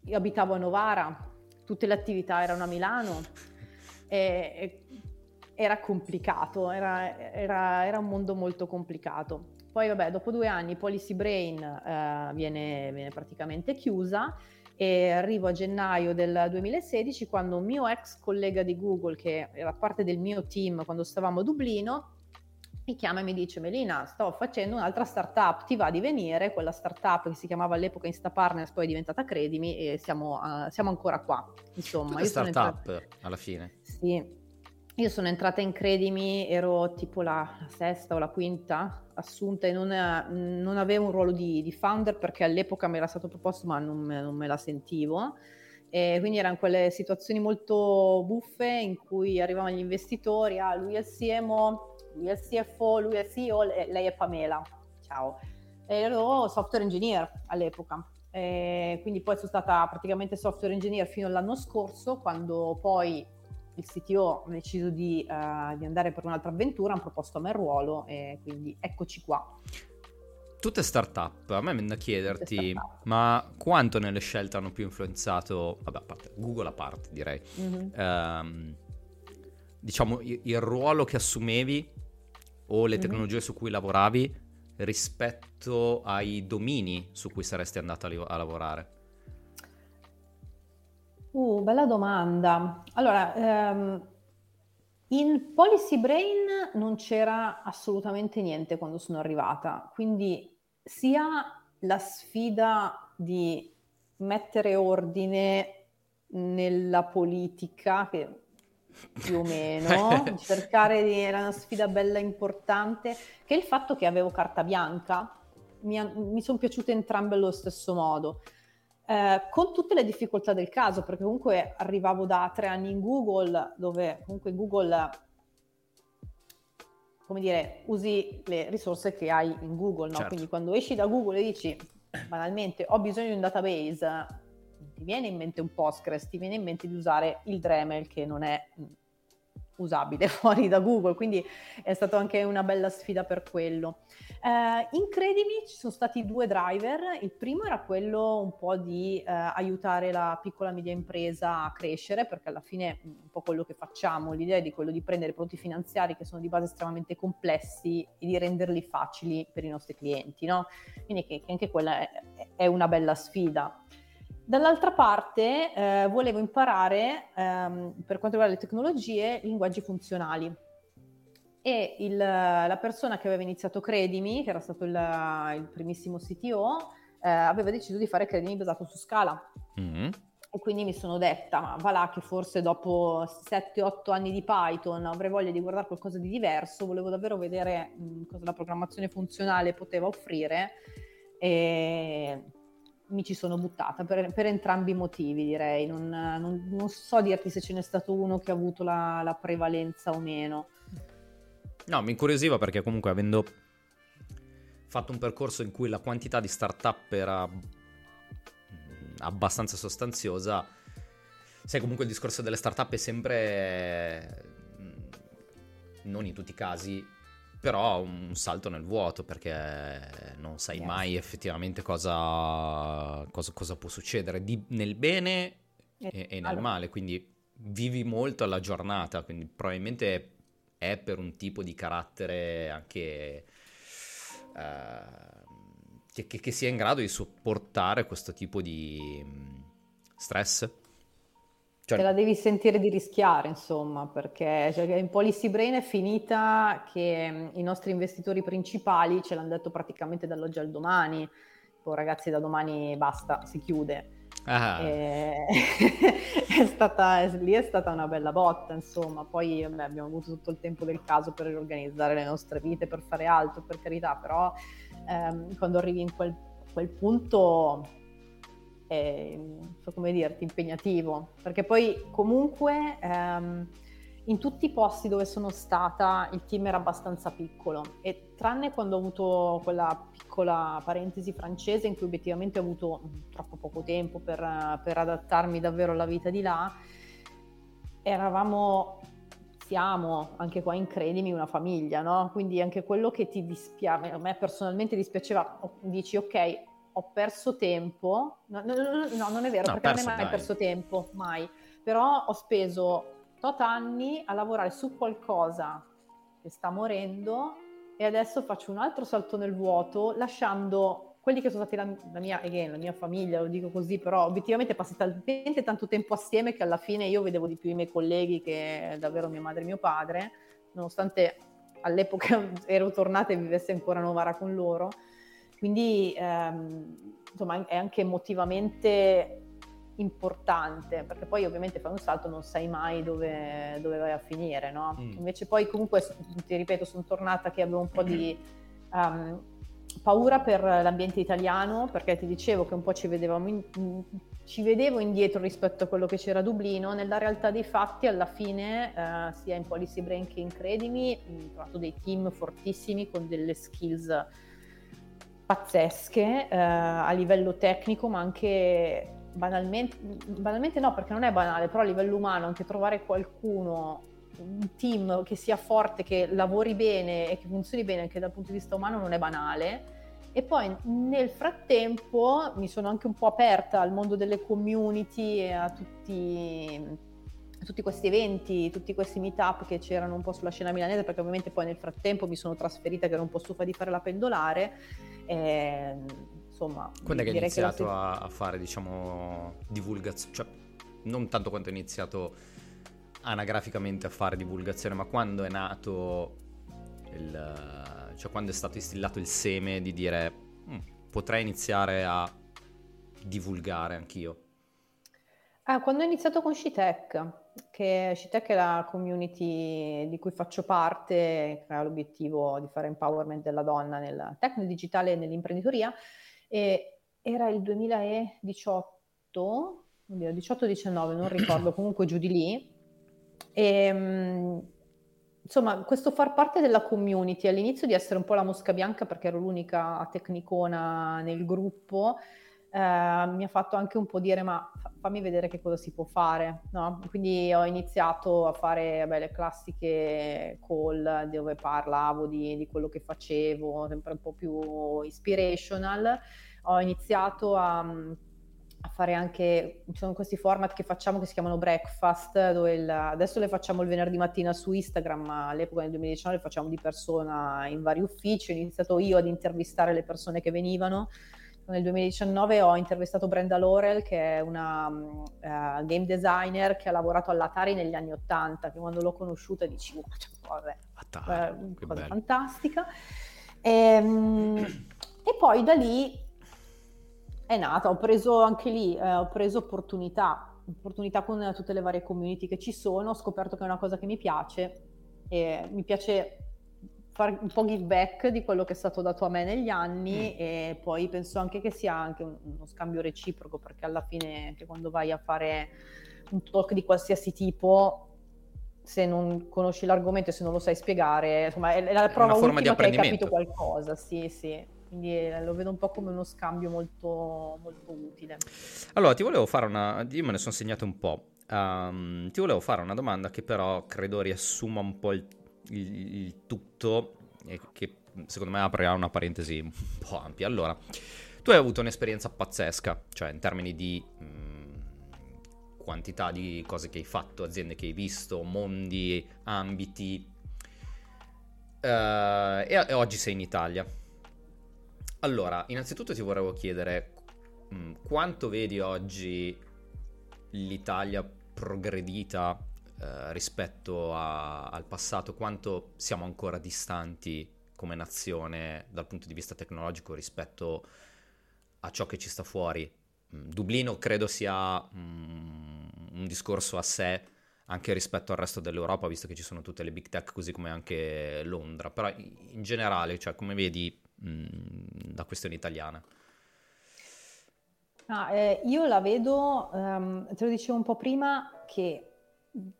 io abitavo a Novara, tutte le attività erano a Milano e era complicato, era, era, era un mondo molto complicato. Poi vabbè, dopo due anni Policy Brain eh, viene, viene praticamente chiusa e arrivo a gennaio del 2016 quando un mio ex collega di Google che era parte del mio team quando stavamo a Dublino mi chiama e mi dice Melina sto facendo un'altra startup ti va di venire? Quella startup che si chiamava all'epoca Instapartners poi è diventata Credimi e siamo, uh, siamo ancora qua. Insomma io startup entrata... alla fine? Sì io sono entrata in Credimi, ero tipo la, la sesta o la quinta assunta e non, non avevo un ruolo di, di, founder perché all'epoca mi era stato proposto ma non me, non me la sentivo. E quindi erano quelle situazioni molto buffe in cui arrivavano gli investitori, ah, lui è il CMO, lui è il CFO, lui è il CEO, lei è Pamela. Ciao. Ero software engineer all'epoca. E quindi poi sono stata praticamente software engineer fino all'anno scorso, quando poi il CTO ha deciso di, uh, di andare per un'altra avventura, hanno proposto a me il ruolo e quindi eccoci qua. Tutte start-up, a me viene da chiederti, ma quanto nelle scelte hanno più influenzato, vabbè, a parte, Google a parte direi, mm-hmm. um, diciamo il, ruolo che assumevi o le mm-hmm. tecnologie su cui lavoravi rispetto ai domini su cui saresti andato a, li- a lavorare? Uh, bella domanda. Allora, ehm, in Policy Brain non c'era assolutamente niente quando sono arrivata, quindi sia la sfida di mettere ordine nella politica, che più o meno, cercare di... era una sfida bella importante, che il fatto che avevo carta bianca, mi, mi sono piaciute entrambe allo stesso modo. Eh, con tutte le difficoltà del caso, perché comunque arrivavo da tre anni in Google, dove comunque Google, come dire, usi le risorse che hai in Google, no? certo. quindi quando esci da Google e dici banalmente ho bisogno di un database, ti viene in mente un Postgres, ti viene in mente di usare il Dremel che non è usabile fuori da Google, quindi è stata anche una bella sfida per quello. Eh, incredimi, ci sono stati due driver, il primo era quello un po' di eh, aiutare la piccola e media impresa a crescere, perché alla fine un po' quello che facciamo, l'idea è di quello di prendere prodotti finanziari che sono di base estremamente complessi e di renderli facili per i nostri clienti, no? Quindi che, che anche quella è, è una bella sfida. Dall'altra parte eh, volevo imparare, ehm, per quanto riguarda le tecnologie, linguaggi funzionali. E il, la persona che aveva iniziato Credimi, che era stato il, il primissimo CTO, eh, aveva deciso di fare Credimi basato su Scala. Mm-hmm. e quindi mi sono detta, ma va là che forse dopo 7-8 anni di Python avrei voglia di guardare qualcosa di diverso, volevo davvero vedere mh, cosa la programmazione funzionale poteva offrire e mi ci sono buttata per, per entrambi i motivi direi, non, non, non, so dirti se ce n'è stato uno che ha avuto la, la prevalenza o meno. No, mi incuriosiva perché comunque avendo fatto un percorso in cui la quantità di startup era abbastanza sostanziosa, sai comunque il discorso delle startup è sempre, non in tutti i casi, però un salto nel vuoto perché non sai yes. mai effettivamente cosa, cosa, cosa può succedere di, nel bene e, e, e nel male, quindi vivi molto alla giornata, quindi probabilmente è per un tipo di carattere anche... Uh, che, che, che, sia in grado di sopportare questo tipo di mm, stress? Cioè... Te la devi sentire di rischiare, insomma, perché cioè, in Policy Brain è finita che i nostri investitori principali ce l'hanno detto praticamente dall'oggi al domani. Poi ragazzi, da domani basta, si chiude. Ah. E... è stata, lì è stata una bella botta, insomma. Poi vabbè, abbiamo avuto tutto il tempo del caso per riorganizzare le nostre vite, per fare altro, per carità, però ehm, quando arrivi in quel, quel punto so come dirti, impegnativo, perché poi comunque ehm, in tutti i posti dove sono stata il team era abbastanza piccolo e tranne quando ho avuto quella piccola parentesi francese in cui obiettivamente ho avuto troppo poco tempo per, per adattarmi davvero alla vita di là, eravamo siamo anche qua in Credimi una famiglia, no? Quindi anche quello che ti dispiace, a me personalmente dispiaceva, dici ok, ho perso tempo, no, no, no non è vero, no, perché non hai mai dai. perso tempo, mai, però ho speso tot anni a lavorare su qualcosa che sta morendo e adesso faccio un altro salto nel vuoto lasciando quelli che sono stati la, la, mia, again, la mia famiglia, lo dico così, però obiettivamente passi talmente tanto tempo assieme che alla fine io vedevo di più i miei colleghi che davvero mia madre e mio padre, nonostante all'epoca ero tornata e vivessi ancora a Novara con loro. Quindi ehm, insomma è anche emotivamente importante, perché poi ovviamente fai un salto non sai mai dove, dove vai a finire, no? Mm. Invece poi comunque, ti ripeto, sono tornata che avevo un po' di... Um, paura per l'ambiente italiano perché ti dicevo che un po' ci, in, ci vedevo indietro rispetto a quello che c'era a Dublino, nella realtà dei fatti alla fine eh, sia in Policy Brain che in Credimi ho trovato dei team fortissimi con delle skills pazzesche eh, a livello tecnico ma anche banalmente, banalmente no perché non è banale, però a livello umano anche trovare qualcuno un team che sia forte, che lavori bene e che funzioni bene anche dal punto di vista umano non è banale. E poi nel frattempo mi sono anche un po' aperta al mondo delle community e a tutti, tutti questi eventi, tutti questi meetup che c'erano un po' sulla scena milanese, perché ovviamente poi nel frattempo mi sono trasferita che ero un po' stufa di fare la pendolare. E, insomma, quando è che hai iniziato che a, a fare, diciamo, divulgazione? Cioè, non tanto quanto hai iniziato anagraficamente a fare divulgazione, ma quando è nato il, cioè quando è stato instillato il seme di dire mm, potrei iniziare a divulgare anch'io? Ah, quando ho iniziato con Scitech, che Scitech è la community di cui faccio parte, che ha l'obiettivo di fare empowerment della donna nel tech, nel digitale e nell'imprenditoria, e era il 2018, 18-19, non ricordo, comunque giù di lì, e, ehm, insomma, questo far parte della community, all'inizio di essere un po' la mosca bianca perché ero l'unica tecnicona nel gruppo, eh, mi ha fatto anche un po' dire ma fammi vedere che cosa si può fare, no? Quindi ho iniziato a fare vabbè, le classiche call dove parlavo di, di quello che facevo, sempre un po' più inspirational. Ho iniziato a a fare anche, ci sono questi format che facciamo che si chiamano breakfast, dove il, adesso le facciamo il venerdì mattina su Instagram, ma all'epoca nel 2019 le facciamo di persona in vari uffici, ho iniziato io ad intervistare le persone che venivano. Nel 2019 ho intervistato Brenda Laurel, che è una uh, game designer che ha lavorato all'Atari negli anni 80, che quando l'ho conosciuta dicevo, cioè, vabbè, Atari, eh, cosa fantastica. E, ehm, e poi da lì È nata, ho preso anche lì, eh, ho preso opportunità, opportunità con tutte le varie community che ci sono, ho scoperto che è una cosa che mi piace e mi piace fare un po' give back di quello che è stato dato a me negli anni mm. e poi penso anche che sia anche uno scambio reciproco perché alla fine anche quando vai a fare un talk di qualsiasi tipo se non conosci l'argomento e se non lo sai spiegare insomma è la prova è ultima che hai capito qualcosa sì sì. Quindi eh, lo vedo un po' come uno scambio molto, molto utile. Allora ti volevo fare una io me ne sono segnato un po' um, ti volevo fare una domanda che però credo riassuma un po' il il, il tutto e che secondo me aprirà una parentesi un po' ampia. Allora, tu hai avuto un'esperienza pazzesca, cioè in termini di mh, mm, quantità di cose che hai fatto, aziende che hai visto, mondi, ambiti, uh, e, e, oggi sei in Italia. Allora, innanzitutto ti volevo chiedere mh, mm, quanto vedi oggi l'Italia progredita eh, rispetto a, al passato, quanto siamo ancora distanti come nazione dal punto di vista tecnologico rispetto a ciò che ci sta fuori. Mm, Dublino credo sia mm, un discorso a sé anche rispetto al resto dell'Europa, visto che ci sono tutte le big tech, così come anche Londra, però in generale, cioè come vedi mh, mm, la questione italiana? Ah, eh, io la vedo, um, te lo dicevo un po' prima, che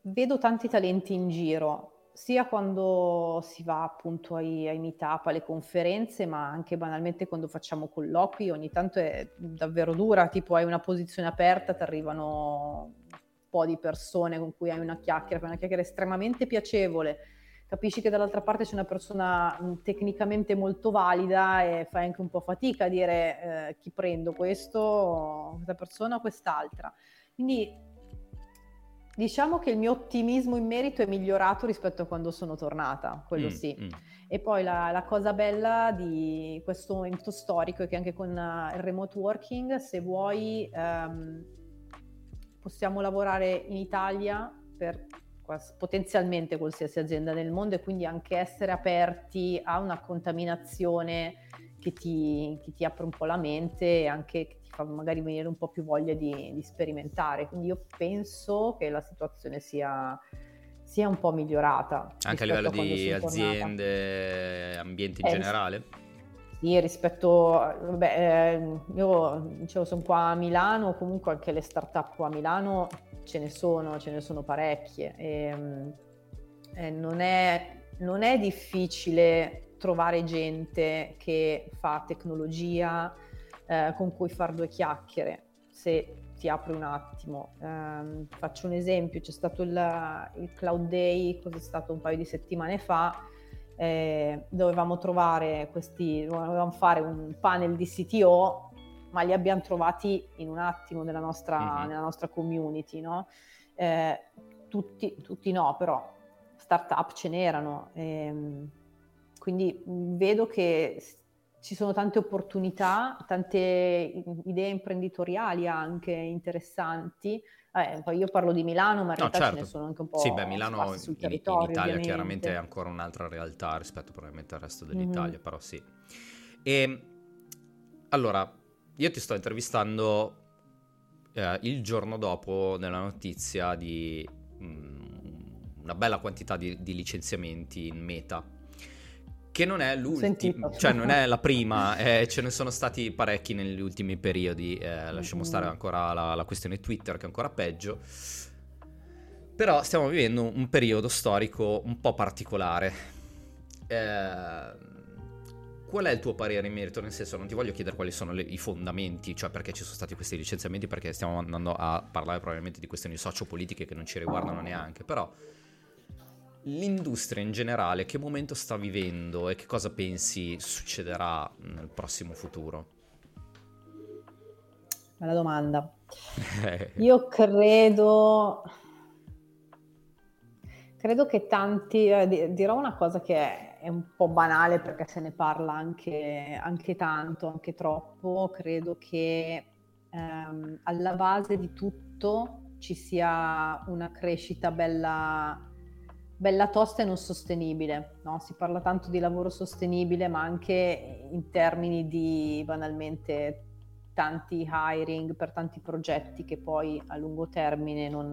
vedo tanti talenti in giro, sia quando si va appunto ai, ai meetup, alle conferenze, ma anche banalmente quando facciamo colloqui, ogni tanto è davvero dura, tipo hai una posizione aperta, ti arrivano un po' di persone con cui hai una chiacchiera, una chiacchiera estremamente piacevole, capisci che dall'altra parte c'è una persona tecnicamente molto valida e fai anche un po' fatica a dire eh, chi prendo, questo, questa persona o quest'altra. Quindi Diciamo che il mio ottimismo in merito è migliorato rispetto a quando sono tornata, quello mm, sì. Mm. E poi la, la, cosa bella di questo momento storico è che anche con uh, il remote working, se vuoi, um, possiamo lavorare in Italia per potenzialmente qualsiasi azienda nel mondo e quindi anche essere aperti a una contaminazione che ti, che ti apre un po' la mente e anche che ti fa magari venire un po' più voglia di, di sperimentare. Quindi io penso che la situazione sia, sia un po' migliorata. Anche a livello a di aziende, ambienti in eh, generale? Sì, rispetto, vabbè, eh, io dicevo sono qua a Milano, comunque anche le start-up qua a Milano ce ne sono, ce ne sono parecchie. E, ehm, eh, non, è, non è difficile trovare gente che fa tecnologia eh, con cui far due chiacchiere, se ti apri un attimo. Eh, faccio un esempio, c'è stato il, il Cloud Day, cos'è stato un paio di settimane fa, eh, dovevamo trovare questi, dovevamo fare un panel di CTO, ma li abbiamo trovati in un attimo nella nostra, mm-hmm. nella nostra community, no? Eh, tutti, tutti no, però startup ce n'erano. Ehm, quindi vedo che ci sono tante opportunità, tante idee imprenditoriali anche interessanti. Eh, poi io parlo di Milano, ma in no, realtà certo. ce ne certo. sono anche un po' Sì, beh, Milano in, in Italia ovviamente. chiaramente è ancora un'altra realtà rispetto probabilmente al resto dell'Italia, mm-hmm. però sì. E allora, io ti sto intervistando eh, il giorno dopo della notizia di mh, mm, una bella quantità di, di licenziamenti in meta che non è l'ultima, cioè non è la prima, eh, ce ne sono stati parecchi negli ultimi periodi, eh, lasciamo mm-hmm. stare ancora la, la, questione Twitter che è ancora peggio, però stiamo vivendo un periodo storico un po' particolare. Eh, qual è il tuo parere in merito? Nel senso, non ti voglio chiedere quali sono le, i fondamenti, cioè perché ci sono stati questi licenziamenti, perché stiamo andando a parlare probabilmente di questioni sociopolitiche che non ci riguardano neanche, però l'industria in generale che momento sta vivendo e che cosa pensi succederà nel prossimo futuro? Bella domanda. Io credo... Credo che tanti... Eh, dirò una cosa che è un po' banale perché se ne parla anche, anche tanto, anche troppo. Credo che ehm, alla base di tutto ci sia una crescita bella bella tosta e non sostenibile. No? Si parla tanto di lavoro sostenibile, ma anche in termini di banalmente tanti hiring, per tanti progetti che poi a lungo termine non,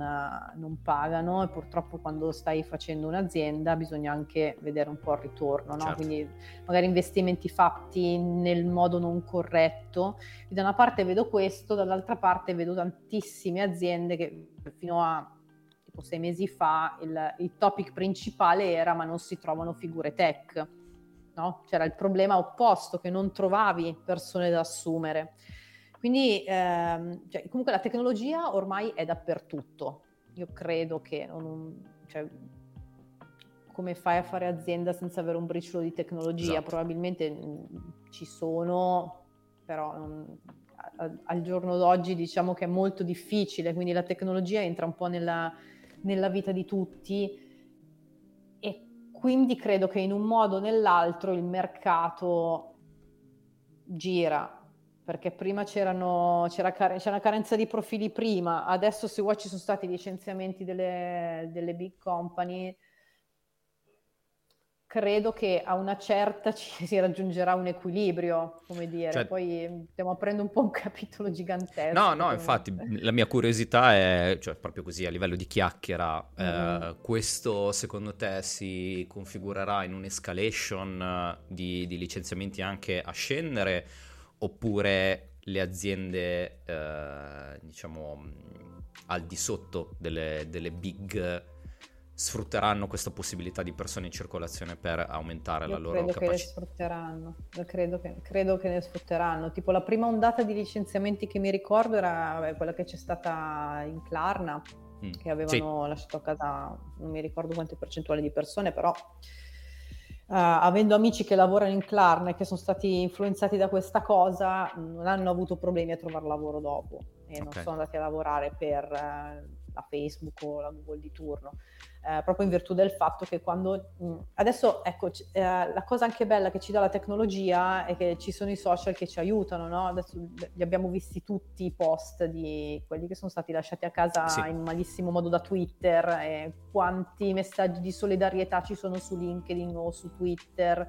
non, pagano e purtroppo quando stai facendo un'azienda bisogna anche vedere un po' il ritorno, no? certo. quindi magari investimenti fatti nel modo non corretto. Da una parte vedo questo, dall'altra parte vedo tantissime aziende che fino a tipo sei mesi fa il, il topic principale era ma non si trovano figure tech. No? C'era il problema opposto che non trovavi persone da assumere. Quindi ehm, cioè, comunque la tecnologia ormai è dappertutto. Io credo che non, cioè, come fai a fare azienda senza avere un briciolo di tecnologia? Esatto. Probabilmente mh, mm, ci sono, però non, a, al giorno d'oggi diciamo che è molto difficile, quindi la tecnologia entra un po' nella, nella vita di tutti. E quindi credo che in un modo o nell'altro il mercato gira perché prima c'erano, c'era, c'era, una carenza di profili prima, adesso se vuoi ci sono stati licenziamenti delle, delle big company, credo che a una certa ci si raggiungerà un equilibrio, come dire, cioè, poi stiamo aprendo un po' un capitolo gigantesco. No, no, infatti la mia curiosità è, cioè proprio così a livello di chiacchiera, mm-hmm. eh, questo secondo te si configurerà in un'escalation eh, di, di licenziamenti anche a scendere? oppure le aziende, eh, diciamo, al di sotto delle, delle, big sfrutteranno questa possibilità di persone in circolazione per aumentare Io la loro capacità. Credo che le sfrutteranno, credo che, credo che, le sfrutteranno. Tipo la prima ondata di licenziamenti che mi ricordo era beh, quella che c'è stata in Klarna, mm. che avevano sì. lasciato a casa non mi ricordo quante percentuali di persone, però Uh, avendo amici che lavorano in Klarna e che sono stati influenzati da questa cosa, non hanno avuto problemi a trovare lavoro dopo e okay. non sono andati a lavorare per uh, la Facebook o la Google di turno eh, proprio in virtù del fatto che quando... Mh, mm, adesso, ecco, c- eh, la cosa anche bella che ci dà la tecnologia è che ci sono i social che ci aiutano, no? Adesso li abbiamo visti tutti i post di quelli che sono stati lasciati a casa sì. in malissimo modo da Twitter, e quanti messaggi di solidarietà ci sono su LinkedIn o su Twitter.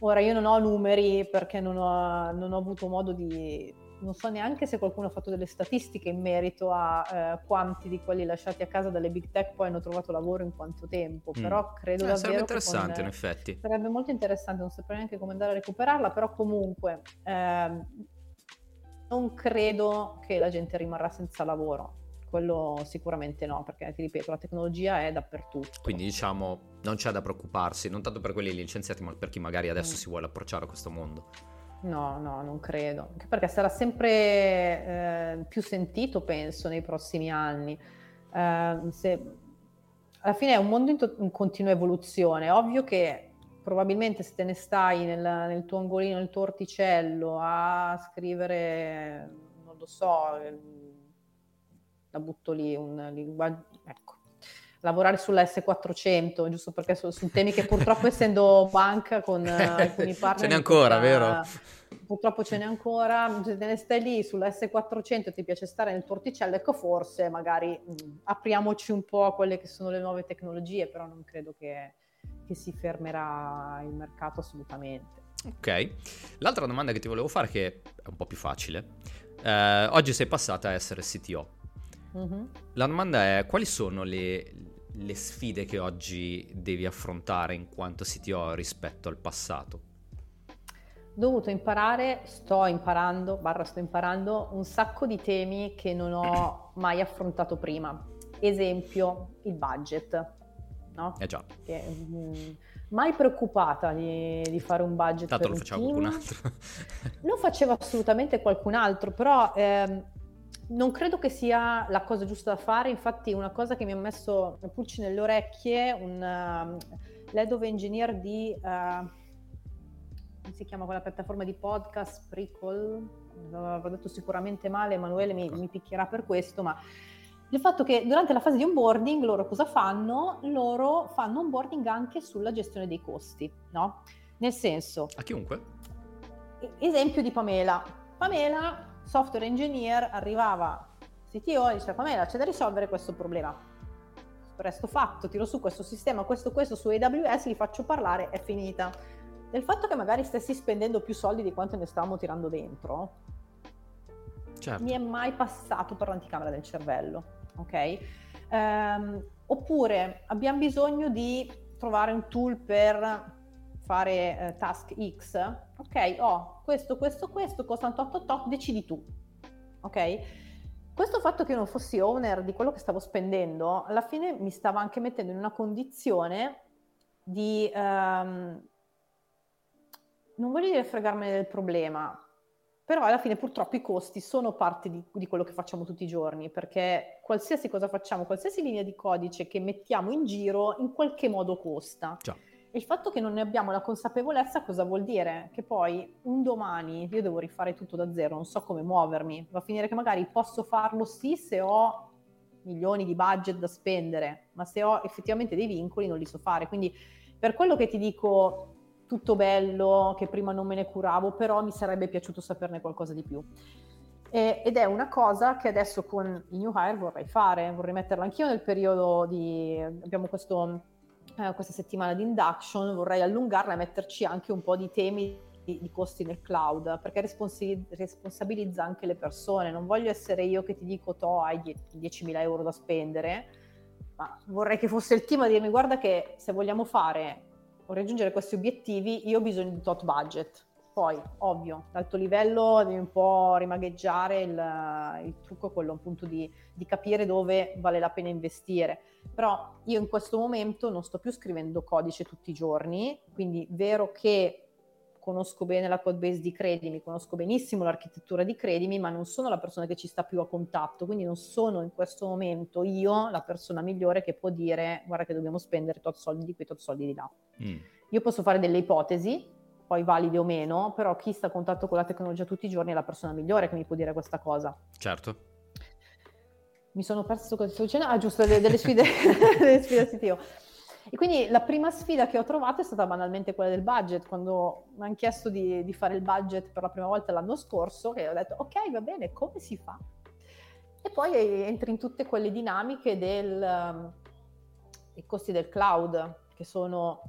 Ora io non ho numeri perché non ho, non ho avuto modo di non so neanche se qualcuno ha fatto delle statistiche in merito a eh, quanti di quelli lasciati a casa dalle big tech poi hanno trovato lavoro in quanto tempo, mm. però credo eh, davvero sarebbe interessante con, in effetti. Sarebbe molto interessante, non saprei neanche come andare a recuperarla, però comunque ehm, non credo che la gente rimarrà senza lavoro. Quello sicuramente no, perché ti ripeto, la tecnologia è dappertutto. Quindi diciamo non c'è da preoccuparsi, non tanto per quelli licenziati, ma per chi magari adesso mm. si vuole approcciare a questo mondo. No, no, non credo, anche perché sarà sempre eh, più sentito, penso, nei prossimi anni. Eh, se... Alla fine è un mondo in, to- in, continua evoluzione, ovvio che probabilmente se te ne stai nel, nel, tuo angolino, nel tuo orticello a scrivere, non lo so, la butto lì, un linguaggio, ecco, lavorare sulla S400, giusto perché sono, sono temi che purtroppo essendo banca con alcuni partner... Ce n'è ancora, vero? Purtroppo ce n'è ancora, se te ne stai lì sulla S400 e ti piace stare nel torticello, ecco forse magari mh, apriamoci un po' a quelle che sono le nuove tecnologie, però non credo che, che si fermerà il mercato assolutamente. Ok, l'altra domanda che ti volevo fare, che è un po' più facile, eh, oggi sei passata a essere CTO. Mm-hmm. La domanda è quali sono le, le sfide che oggi devi affrontare in quanto CTO rispetto al passato? Ho dovuto imparare, sto imparando, barra sto imparando, un sacco di temi che non ho mai affrontato prima. Esempio, il budget. No? Eh già. Che, mh, mm, mai preoccupata di, di, fare un budget. Tanto lo faceva qualcun altro. lo faceva assolutamente qualcun altro, però ehm, non credo che sia la cosa giusta da fare, infatti una cosa che mi ha messo pulci nelle orecchie, un uh, lead of engineer di, uh, come si chiama quella piattaforma di podcast, Spreakle, l'avrò detto sicuramente male, Emanuele mi, mi picchierà per questo, ma il fatto che durante la fase di onboarding loro cosa fanno? Loro fanno onboarding anche sulla gestione dei costi, no? Nel senso... A chiunque? Esempio di Pamela. Pamela software engineer arrivava CTO e diceva Pamela c'è da risolvere questo problema presto fatto, tiro su questo sistema, questo, questo su AWS, li faccio parlare, è finita. Del fatto che magari stessi spendendo più soldi di quanto ne stavamo tirando dentro, certo. mi è mai passato per l'anticamera del cervello, ok? Um, oppure abbiamo bisogno di trovare un tool per fare eh, task X, ok, ho oh, questo, questo, questo, costa 888, decidi tu, ok? Questo fatto che io non fossi owner di quello che stavo spendendo, alla fine mi stava anche mettendo in una condizione di, um, non voglio dire fregarmene del problema, però alla fine purtroppo i costi sono parte di, di, quello che facciamo tutti i giorni, perché qualsiasi cosa facciamo, qualsiasi linea di codice che mettiamo in giro, in qualche modo costa. Già. Il fatto che non ne abbiamo la consapevolezza cosa vuol dire? Che poi un domani io devo rifare tutto da zero, non so come muovermi, va a finire che magari posso farlo sì se ho milioni di budget da spendere, ma se ho effettivamente dei vincoli non li so fare. Quindi per quello che ti dico tutto bello, che prima non me ne curavo, però mi sarebbe piaciuto saperne qualcosa di più. E, ed è una cosa che adesso con i New Hire vorrei fare, vorrei metterla anch'io nel periodo di... abbiamo questo, eh, questa settimana di induction, vorrei allungarla e metterci anche un po' di temi di, di costi nel cloud, perché responsi- responsabilizza anche le persone. Non voglio essere io che ti dico, to, hai 10.000 euro da spendere, ma vorrei che fosse il team a dirmi, guarda che se vogliamo fare o raggiungere questi obiettivi, io ho bisogno di tot budget. Poi, ovvio, d'alto livello devi un po' rimagheggiare il, il trucco, quello appunto di, di, capire dove vale la pena investire. Però io in questo momento non sto più scrivendo codice tutti i giorni, quindi vero che conosco bene la code base di Credimi, conosco benissimo l'architettura di Credimi, ma non sono la persona che ci sta più a contatto, quindi non sono in questo momento io la persona migliore che può dire guarda che dobbiamo spendere tot soldi di qui, tot soldi di là. Mm. Io posso fare delle ipotesi, poi valide o meno, però chi sta a contatto con la tecnologia tutti i giorni è la persona migliore che mi può dire questa cosa. Certo. Mi sono perso cosa sto dicendo. Ah, giusto, delle, delle sfide, delle sfide CTO. E quindi la prima sfida che ho trovato è stata banalmente quella del budget, quando mi hanno chiesto di, di, fare il budget per la prima volta l'anno scorso, che ho detto ok va bene, come si fa? E poi entri in tutte quelle dinamiche dei um, costi del cloud, che sono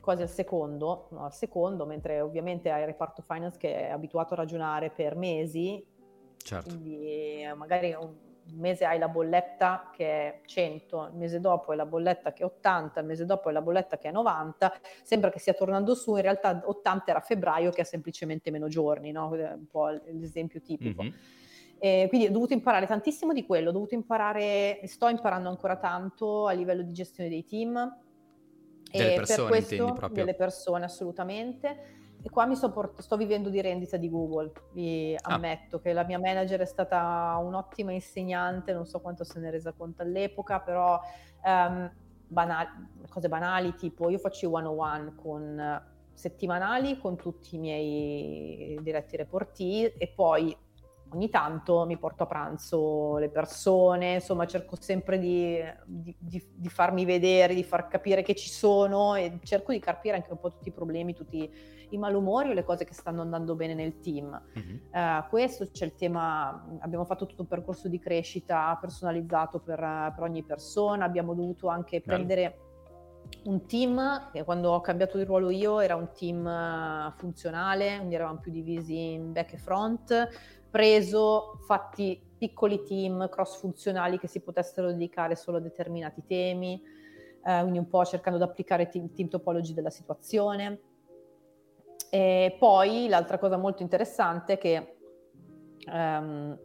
quasi al secondo, no, al secondo, mentre ovviamente hai il reparto finance che è abituato a ragionare per mesi, certo. quindi eh, magari un, un mese hai la bolletta che è 100, il mese dopo hai la bolletta che è 80, il mese dopo hai la bolletta che è 90, sembra che stia tornando su, in realtà 80 era febbraio che ha semplicemente meno giorni, no? un po' l'esempio tipico. Mm-hmm. Eh, quindi ho dovuto imparare tantissimo di quello, ho dovuto imparare, sto imparando ancora tanto a livello di gestione dei team. Delle persone, per questo, intendi proprio? Delle persone, assolutamente e qua mi sto, port- sto vivendo di rendita di Google, vi ah. ammetto ah. che la mia manager è stata un'ottima insegnante, non so quanto se ne è resa conto all'epoca, però um, banali, cose banali tipo io faccio i one-on-one con settimanali con tutti i miei diretti reportee e poi ogni tanto mi porto a pranzo le persone, insomma cerco sempre di, di, di, di, farmi vedere, di far capire che ci sono e cerco di capire anche un po' tutti i problemi, tutti i malumori o le cose che stanno andando bene nel team. Mm-hmm. Uh, questo c'è il tema, abbiamo fatto tutto un percorso di crescita personalizzato per, per ogni persona, abbiamo dovuto anche Bello. prendere un team che quando ho cambiato di ruolo io era un team eh, funzionale, quindi eravamo più divisi in back e front, preso, fatti piccoli team cross funzionali che si potessero dedicare solo a determinati temi, eh, quindi un po' cercando di applicare team, team topology della situazione. E poi l'altra cosa molto interessante è che um,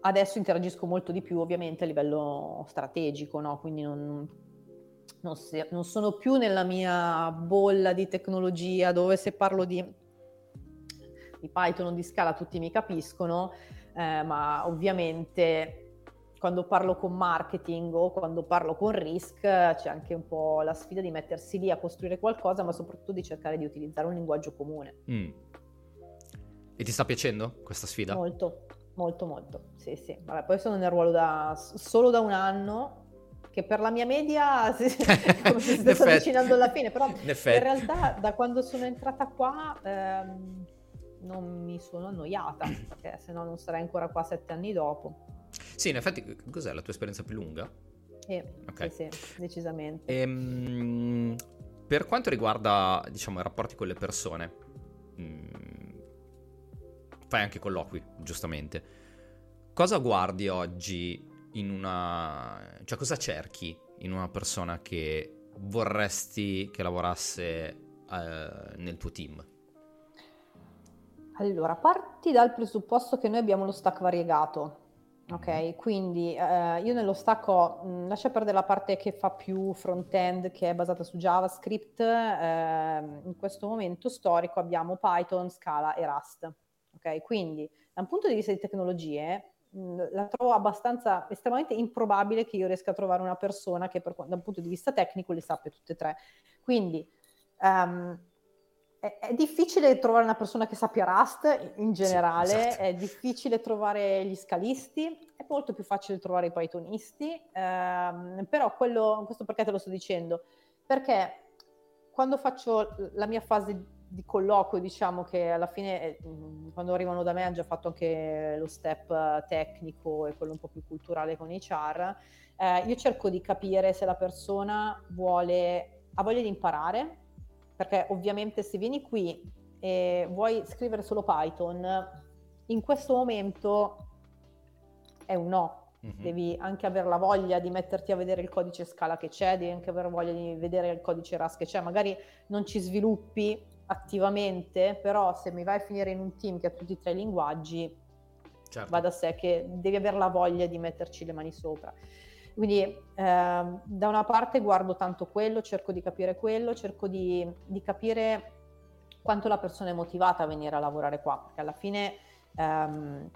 adesso interagisco molto di più ovviamente a livello strategico, no? quindi non, non, si, non, sono più nella mia bolla di tecnologia dove se parlo di, di Python o di Scala tutti mi capiscono, eh, ma ovviamente quando parlo con marketing o quando parlo con risk c'è anche un po' la sfida di mettersi lì a costruire qualcosa, ma soprattutto di cercare di utilizzare un linguaggio comune. Mm. E ti sta piacendo questa sfida? Molto, molto, molto. Sì, sì. Vabbè, poi sono nel ruolo da, solo da un anno, che per la mia media come se stesse avvicinando alla fine, però in, in, realtà da quando sono entrata qua ehm, non mi sono annoiata, perché se no non sarei ancora qua sette anni dopo. Sì, in effetti, cos'è la tua esperienza più lunga? Sì, okay. sì, sì decisamente. Ehm, per quanto riguarda, diciamo, i rapporti con le persone, mh, mm, fai anche colloqui, giustamente. cosa guardi oggi in una... cioè cosa cerchi in una persona che vorresti che lavorasse eh, nel tuo team? Allora, parti dal presupposto che noi abbiamo lo stack variegato, ok? Quindi eh, io nello stack ho, mh, mm, lascia perdere la parte che fa più front-end, che è basata su JavaScript, eh, in questo momento storico abbiamo Python, Scala e Rust, ok? Quindi da un punto di vista di tecnologie, mh, mm, la trovo abbastanza, estremamente improbabile che io riesca a trovare una persona che per, da un punto di vista tecnico le sappia tutte e tre. Quindi... Um, è, è, difficile trovare una persona che sappia Rust in generale, sì, esatto. è difficile trovare gli scalisti, è molto più facile trovare i pythonisti, ehm, però quello, questo perché te lo sto dicendo? Perché quando faccio la mia fase di colloquio, diciamo che alla fine eh, quando arrivano da me hanno già fatto anche lo step tecnico e quello un po' più culturale con HR, eh, io cerco di capire se la persona vuole, ha voglia di imparare, perché ovviamente se vieni qui e vuoi scrivere solo Python, in questo momento è un no. Mm-hmm. Devi anche avere la voglia di metterti a vedere il codice Scala che c'è, devi anche avere voglia di vedere il codice Rust che c'è. Magari non ci sviluppi attivamente, però se mi vai a finire in un team che ha tutti e tre i linguaggi, certo. va da sé che devi avere la voglia di metterci le mani sopra. Quindi eh, da una parte guardo tanto quello, cerco di capire quello, cerco di, di, capire quanto la persona è motivata a venire a lavorare qua, perché alla fine ehm,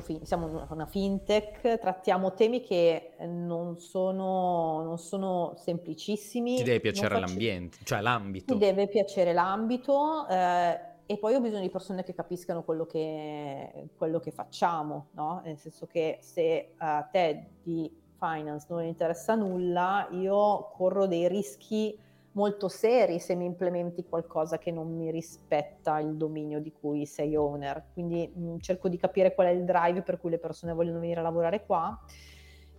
fin- siamo una fintech, trattiamo temi che non sono, non sono semplicissimi. Ti deve piacere faccio... l'ambiente, cioè l'ambito. Ti deve piacere l'ambito. Eh, e poi ho bisogno di persone che capiscano quello che, quello che facciamo, no? Nel senso che se a te di finance non interessa nulla, io corro dei rischi molto seri se mi implementi qualcosa che non mi rispetta il dominio di cui sei owner. Quindi mh, mm, cerco di capire qual è il drive per cui le persone vogliono venire a lavorare qua.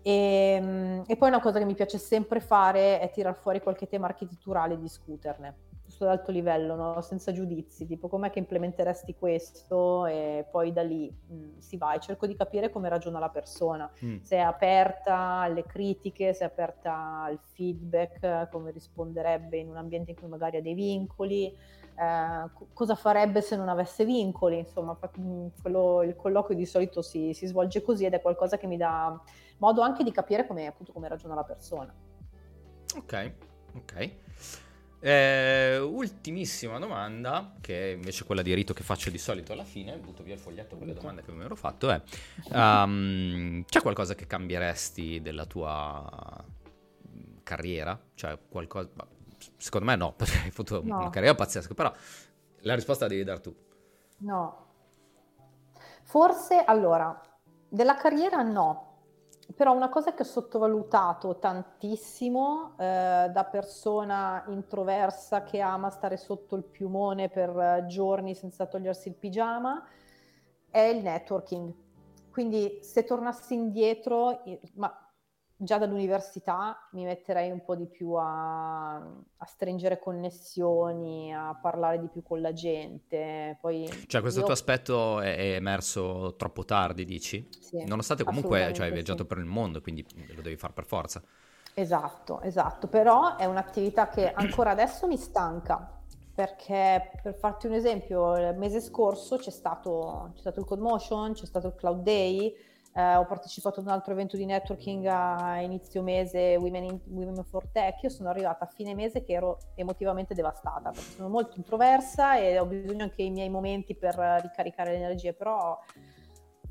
E, mh, mm, e poi una cosa che mi piace sempre fare è tirar fuori qualche tema architetturale e discuterne giusto ad alto livello, no? senza giudizi, tipo com'è che implementeresti questo e poi da lì mh, mm, si va e cerco di capire come ragiona la persona, mm. se è aperta alle critiche, se è aperta al feedback, come risponderebbe in un ambiente in cui magari ha dei vincoli, eh, cosa farebbe se non avesse vincoli, insomma mm, quello, il colloquio di solito si, si, svolge così ed è qualcosa che mi dà modo anche di capire come, appunto, come ragiona la persona. Ok, ok. Eh, ultimissima domanda, che è invece quella di rito che faccio di solito alla fine, butto via il foglietto con le domande che mi ero fatto, è um, c'è qualcosa che cambieresti della tua carriera? Cioè qualcosa... Secondo me no, perché hai fatto no. una carriera pazzesca, però la risposta la devi dare tu. No. Forse, allora, della carriera no, però una cosa che ho sottovalutato tantissimo eh, da persona introversa che ama stare sotto il piumone per giorni senza togliersi il pigiama è il networking. Quindi se tornassi indietro, ma già dall'università mi metterei un po' di più a, a, stringere connessioni, a parlare di più con la gente. Poi cioè questo io... tuo aspetto è, è, emerso troppo tardi, dici? Sì, Nonostante comunque cioè, hai viaggiato sì. per il mondo, quindi lo devi fare per forza. Esatto, esatto, però è un'attività che ancora adesso mi stanca, perché per farti un esempio, il mese scorso c'è stato, c'è stato il CodeMotion, c'è stato il Cloud Day, eh, ho partecipato ad un altro evento di networking a inizio mese, Women, in, Women for Tech. Io sono arrivata a fine mese che ero emotivamente devastata perché sono molto introversa e ho bisogno anche dei miei momenti per ricaricare le energie, però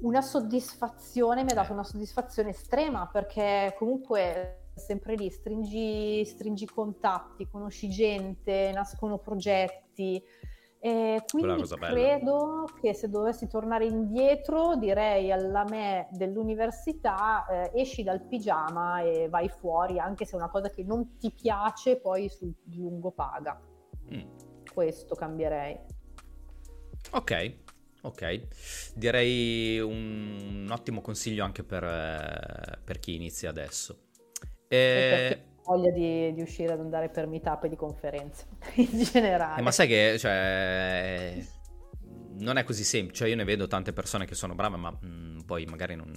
una soddisfazione mi ha dato una soddisfazione estrema perché comunque sempre lì stringi, stringi contatti, conosci gente, nascono progetti. E quindi credo che se dovessi tornare indietro direi alla me dell'università eh, esci dal pigiama e vai fuori anche se è una cosa che non ti piace poi sul lungo paga. Mm. Questo cambierei. Ok, ok. Direi un, un ottimo consiglio anche per, eh, per chi inizia adesso. E voglia di, di, uscire ad andare per meetup e di conferenze in generale. Eh, ma sai che, cioè, non è così semplice, cioè io ne vedo tante persone che sono brave ma mh, mm, poi magari non,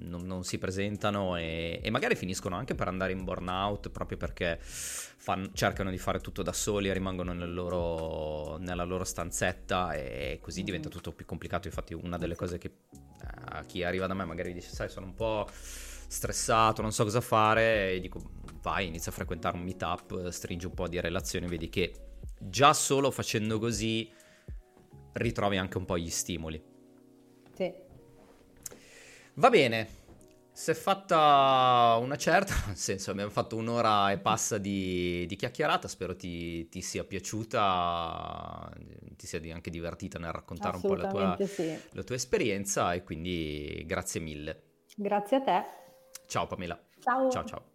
non, non si presentano e, e, magari finiscono anche per andare in burnout proprio perché fan, cercano di fare tutto da soli e rimangono nel loro, nella loro stanzetta e così diventa mm. tutto più complicato. Infatti una delle cose che a eh, chi arriva da me magari dice sai sono un po' stressato, non so cosa fare e dico vai inizia a frequentare un meetup, stringi un po' di relazioni, vedi che già solo facendo così ritrovi anche un po' gli stimoli. Sì. Va bene, si è fatta una certa, nel senso abbiamo fatto un'ora e passa di, di chiacchierata, spero ti, ti, sia piaciuta, ti sia anche divertita nel raccontare un po' la tua, sì. la tua esperienza e quindi grazie mille. Grazie a te. Ciao Pamela. Ciao. Ciao ciao.